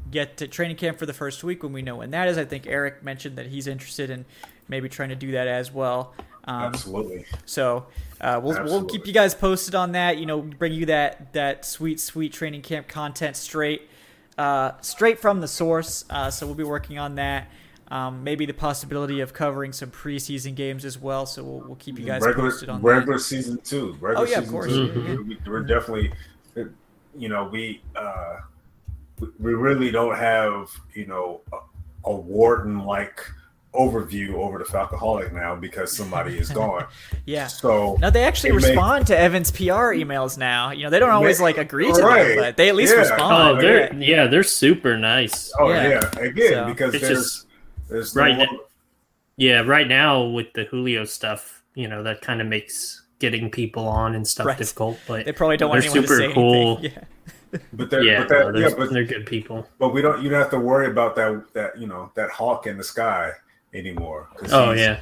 get to training camp for the first week when we know when that is. I think Eric mentioned that he's interested in maybe trying to do that as well. Um, Absolutely. so uh, we'll we'll keep you guys posted on that. You know, bring you that that sweet sweet training camp content straight uh, straight from the source. Uh, so we'll be working on that. Um, maybe the possibility of covering some preseason games as well. So we'll, we'll keep you guys regular posted on regular season two. Regular Oh, yeah, of season course. two. Mhm. We, we're definitely, you know, we uh, we- we really don't have you know a, a Wharton like overview over the Falcoholic now because somebody is gone. *laughs* Yeah. So Now they actually It may- respond to Evan's PR emails now. You know, they don't always like agree to Right. them, but they at least Yeah. respond. Oh, they're yeah. yeah, they're super nice. oh Yeah. yeah, again So, because it's there's just- there's right no, now- Yeah, right now with the Julio stuff, you know, that kind of makes getting people on and stuff Right. difficult. But They probably don't want they're anyone super to say cool. anything. Yeah. *laughs* but they're, yeah, but that, no, they're, yeah, but they're good people. But we don't. You don't have to worry about that. That you know that hawk in the sky anymore. Oh he's, yeah,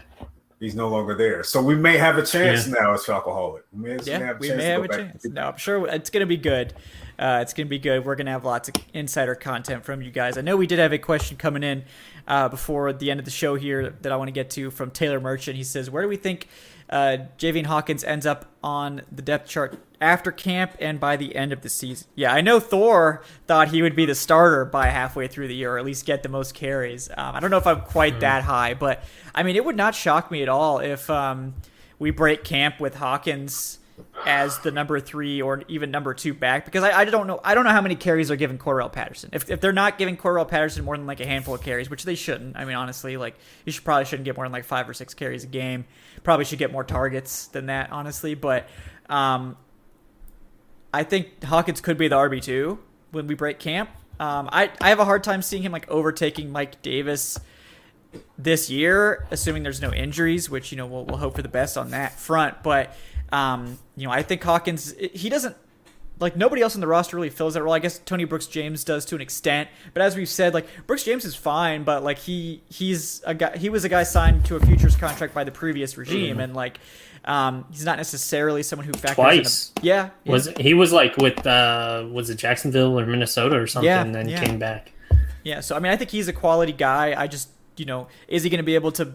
he's no longer there. So we may have a chance now as Falcoholic. We may, Yeah, have a we chance may have a chance. No, I'm sure it's going to be good. Uh, it's going to be good. We're going to have lots of insider content from you guys. I know we did have a question coming in uh, before the end of the show here that I want to get to from Taylor Merchant. He says, "Where do we think uh, Javian Hawkins ends up on the depth chart after camp and by the end of the season?" Yeah, I know Thor thought he would be the starter by halfway through the year, or at least get the most carries. Um, I don't know if I'm quite that high, but I mean, it would not shock me at all if um, we break camp with Hawkins as the number three or even number two back because I, I don't know I don't know how many carries are given Cordarrelle Patterson. If, if they're not giving Cordarrelle Patterson more than like a handful of carries, which they shouldn't. I mean honestly, like you should probably shouldn't get more than like five or six carries a game. Probably should get more targets than that, honestly. But um, I think Hawkins could be the RB two when we break camp. Um, I I have a hard time seeing him like overtaking Mike Davis this year, assuming there's no injuries, which you know we'll, we'll hope for the best on that front. But um, you know, I think Hawkins he doesn't like nobody else in the roster really fills that role. I guess Tony Brooks James does to an extent, but as we've said, like Brooks James is fine, but like he he's a guy he was a guy signed to a futures contract by the previous regime, and like um, he's not necessarily someone who factors Twice. In a, yeah, yeah. was he was like with uh was it Jacksonville or Minnesota or something, Yeah, and then yeah. came back. Yeah, so I mean, I think he's a quality guy. I just, you know, is he going to be able to?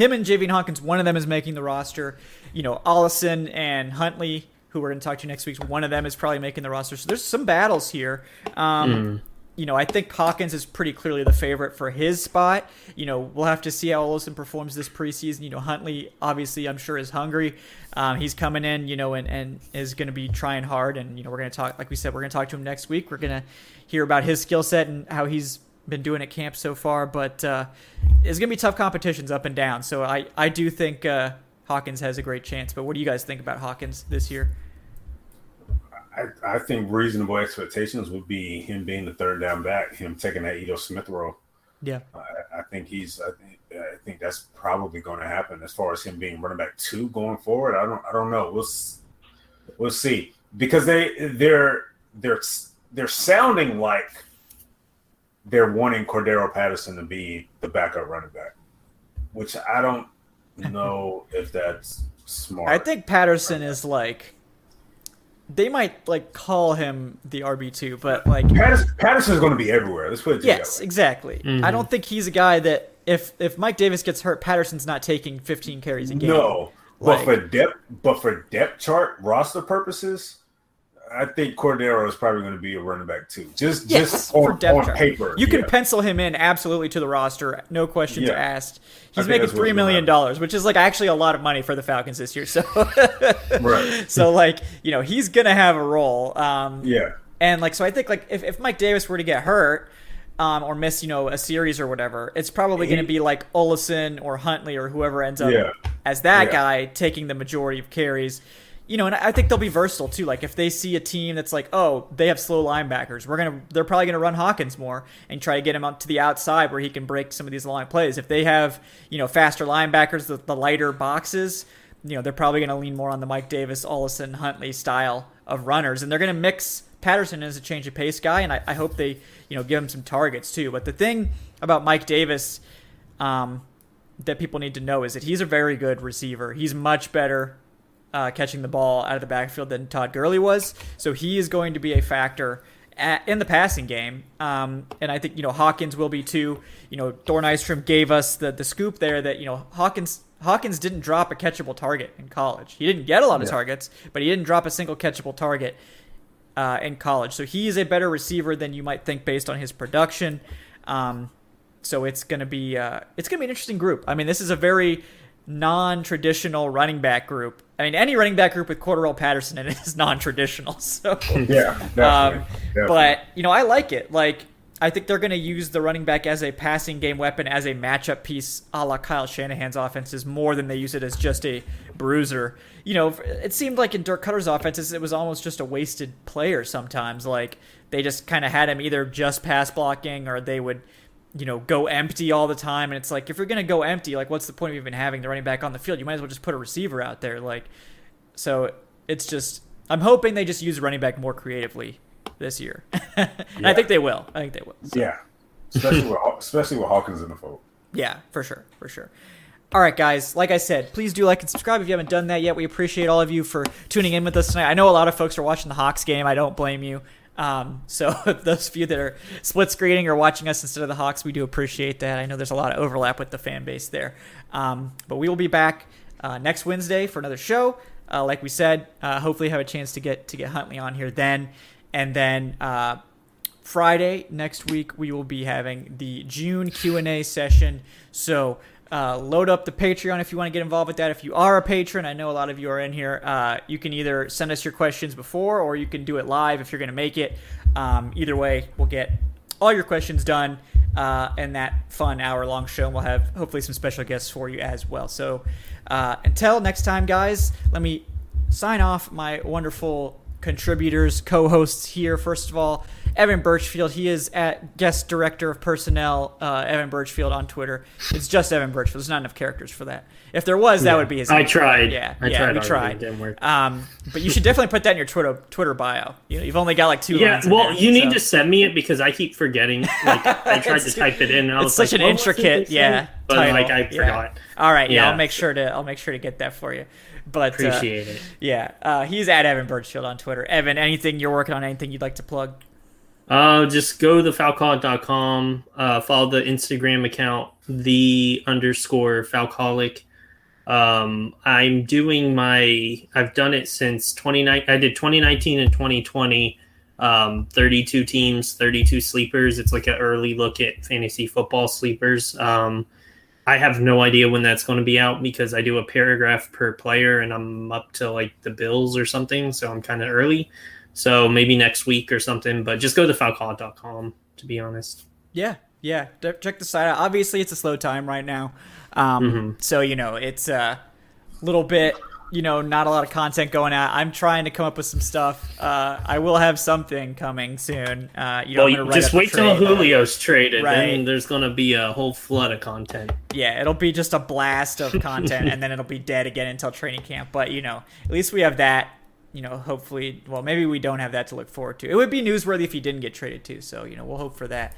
Him and Javian Hawkins, one of them is making the roster. You know, Ollison and Huntley, who we're going to talk to next week, one of them is probably making the roster. So there's some battles here. Um, You know, I think Hawkins is pretty clearly the favorite for his spot. You know, we'll have to see how Olsen performs this preseason. You know, Huntley obviously, I'm sure, is hungry. Um, he's coming in, you know, and, and is going to be trying hard. And you know, we're going to talk, like we said, we're going to talk to him next week. We're going to hear about his skill set and how he's been doing at camp so far. But uh, it's going to be tough competitions up and down. So I, I do think uh, Hawkins has a great chance. But what do you guys think about Hawkins this year? I, I think reasonable expectations would be him being the third down back, him taking that Ito Smith role. Yeah. I, I think he's. I think. I think that's probably going to happen as far as him being running back two going forward. I don't. I don't know. We'll. We'll see because they they're they're they're sounding like they're wanting Cordarrelle Patterson to be the backup running back, which I don't know *laughs* if that's smart. I think Patterson is like. They might like call him the RB two, but like Patterson, Patterson's going to be everywhere. Let's put it yes, that way. exactly. Mm-hmm. I don't think he's a guy that if if Mike Davis gets hurt, Patterson's not taking 15 carries a game. No, Like- but for depth, but for depth chart roster purposes, I think Cordarrelle is probably going to be a running back too. Just just on, on paper. You can yeah. pencil him in absolutely to the roster, no questions Yeah. asked. He's making three million dollars, which is like actually a lot of money for the Falcons this year. So, *laughs* Right. so like you know he's gonna have a role. Um, Yeah. and like so I think like if, if Mike Davis were to get hurt. Um, or miss, you know, a series or whatever. It's probably going to be like Ollison or Huntley or whoever ends up as that guy taking the majority of carries. You know, and I think they'll be versatile too. Like if they see a team that's like, oh, they have slow linebackers, we're gonna, they're probably gonna run Hawkins more and try to get him up to the outside where he can break some of these long plays. If they have, you know, faster linebackers, the, the lighter boxes, you know, they're probably gonna lean more on the Mike Davis, Ollison, Huntley style of runners, and they're gonna mix Patterson as a change of pace guy, and I, I hope they, you know, give him some targets too. But the thing about Mike Davis, um, that people need to know is that he's a very good receiver. He's much better uh, catching the ball out of the backfield than Todd Gurley was. So he is going to be a factor at, in the passing game. Um, and I think, you know, Hawkins will be too. You know, Thor Nystrom gave us the, the scoop there that, you know, Hawkins Hawkins didn't drop a catchable target in college. He didn't get a lot of targets, but he didn't drop a single catchable target uh, in college. So he is a better receiver than you might think based on his production. Um, so it's gonna be uh, it's gonna be an interesting group. I mean, this is a very non-traditional running back group. I mean, any running back group with Cordarrelle Patterson in it is *laughs* non-traditional. So *laughs* Yeah. Definitely. um, Definitely. but you know, I like it. Like, I think they're going to use the running back as a passing game weapon, as a matchup piece, a la Kyle Shanahan's offenses, more than they use it as just a bruiser. You know, it seemed like in Dirk Koetter's offenses, it was almost just a wasted player sometimes. Like they just kind of had him either just pass blocking or they would. You know, go empty all the time, and it's like if you're gonna go empty, like what's the point of even having the running back on the field? You might as well just put a receiver out there. Like, so it's just I'm hoping they just use running back more creatively this year. *laughs* and I think they will. I think they will. So, yeah. Especially with especially with Hawkins in the fold. yeah, for sure, for sure. All right, guys. Like I said, please do like and subscribe if you haven't done that yet. We appreciate all of you for tuning in with us tonight. I know a lot of folks are watching the Hawks game. I don't blame you. Um, so *laughs* those of you that are split screening or watching us instead of the Hawks, we do appreciate that. I know there's a lot of overlap with the fan base there. Um, but we will be back uh, next Wednesday for another show. Uh, like we said, uh, hopefully have a chance to get to get Huntley on here then, and then uh, Friday next week we will be having the June Q and A session. So uh, load up the Patreon if you want to get involved with that. If you are a patron, I know a lot of you are in here. Uh, you can either send us your questions before, or you can do it live if you're going to make it. Um, either way, we'll get all your questions done uh, in that fun hour long show. And we'll have hopefully some special guests for you as well. So uh, until next time, guys, let me sign off my wonderful contributors, co-hosts here. First of all, Evan Birchfield. He is at guest director of personnel, uh, Evan Birchfield on Twitter. It's just Evan Birchfield. There's not enough characters for that. If there was, that would be his. I name. tried. Yeah, I yeah, tried we tried. It didn't work. Um, but you should definitely put that in your Twitter Twitter bio. You know, you've only got like two. Yeah, well, there, you need to send me it because I keep forgetting. Like *laughs* I tried to type it in, and I it's was such like, an what intricate, yeah, but title. like I Yeah. forgot. All right, yeah, Yeah. I'll make sure to I'll make sure to get that for you. But uh, Appreciate it. Yeah, uh, he's at Evan Birchfield on Twitter. Evan, anything you're working on? Anything you'd like to plug? Uh, just go to falcoholic.com, uh, follow the Instagram account, the underscore falcaholic. Um, I'm doing my, I've done it since 29, I did 2019 and 2020, um, 32 teams, 32 sleepers. It's like an early look at fantasy football sleepers. Um, I have no idea when that's going to be out because I do a paragraph per player and I'm up to like the Bills or something. So I'm kind of early. So maybe next week or something, but just go to falcon.com to be honest. Yeah, yeah. Check the site out. Obviously, it's a slow time right now, um, Mm-hmm. so you know it's a little bit. You know, not a lot of content going out. I'm trying to come up with some stuff. Uh, I will have something coming soon. Uh, you know, Well, I'm you gonna write just wait till. Julio's traded, Right. then there's going to be a whole flood of content. Yeah, it'll be just a blast of content, and then it'll be dead again until training camp. But you know, at least we have that. You know, hopefully, well, maybe we don't have that to look forward to. It would be newsworthy if he didn't get traded too. So you know, we'll hope for that.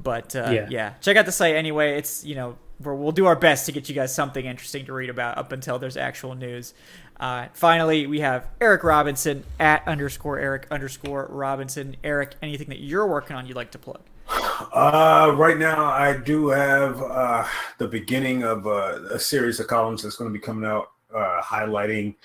But uh, yeah. Yeah. check out the site anyway. It's you know, we're, we'll do our best to get you guys something interesting to read about up until there's actual news. Uh, finally, we have Eric Robinson at underscore Eric underscore Robinson. Eric, anything that you're working on you'd like to plug? Uh, right now, I do have uh, the beginning of uh, a series of columns that's going to be coming out, uh, highlighting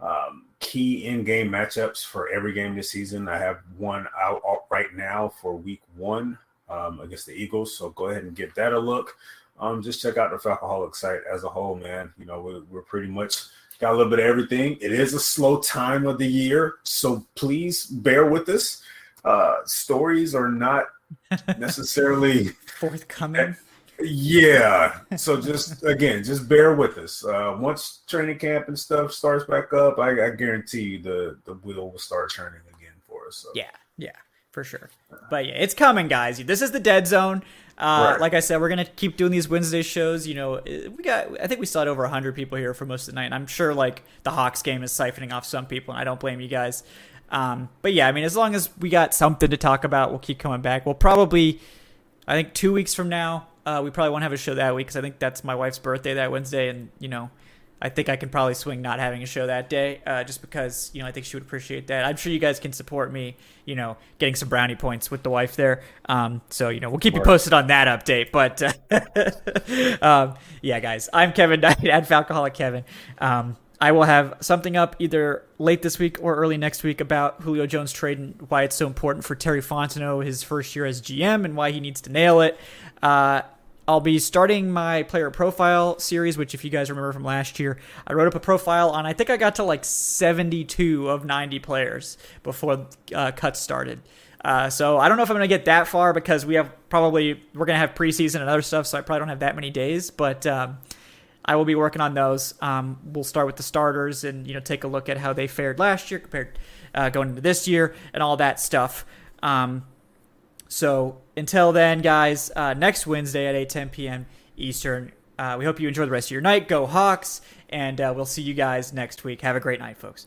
um, key in-game matchups for every game this season. I have one out, right now for Week One um, against the Eagles, so go ahead and give that a look. Um, just check out the Falcoholic site as a whole, man. You know, we're, we're pretty much got a little bit of everything. It is a slow time of the year, so please bear with us. Uh, stories are not *laughs* necessarily forthcoming. Yeah. So just again, just bear with us. Uh, once training camp and stuff starts back up, I, I guarantee you the the wheel will start turning again for us. So. Yeah, yeah, for sure. But yeah, it's coming, guys. This is the dead zone. Uh, right. Like I said, we're gonna keep doing these Wednesday shows. You know, we got I think we still had over hundred people here for most of the night. And I'm sure like the Hawks game is siphoning off some people, and I don't blame you guys. Um, but yeah, I mean, as long as we got something to talk about, we'll keep coming back. We'll probably, I think, two weeks from now, uh, we probably won't have a show that week because I think that's my wife's birthday that Wednesday, and you know, I think I can probably swing not having a show that day, uh, just because you know I think she would appreciate that. I'm sure you guys can support me, you know, getting some brownie points with the wife there. Um, so you know we'll keep you posted on that update. But uh, *laughs* um, yeah, guys, I'm Kevin Knight *laughs* at Falcoholic Kevin. Um, I will have something up either late this week or early next week about Julio Jones trade and why it's so important for Terry Fontenot his first year as GM and why he needs to nail it. Uh, I'll be starting my player profile series, which, if you guys remember from last year, I wrote up a profile on. I think I got to like 72 of 90 players before uh, cuts started. Uh, so I don't know if I'm going to get that far because we have probably we're going to have preseason and other stuff, so I probably don't have that many days. But um, I will be working on those. Um, we'll start with the starters and you know take a look at how they fared last year compared uh, going into this year and all that stuff. Um, so until then, guys, uh, next Wednesday at 8:10 p.m. Eastern. Uh, we hope you enjoy the rest of your night. Go Hawks, and uh, we'll see you guys next week. Have a great night, folks.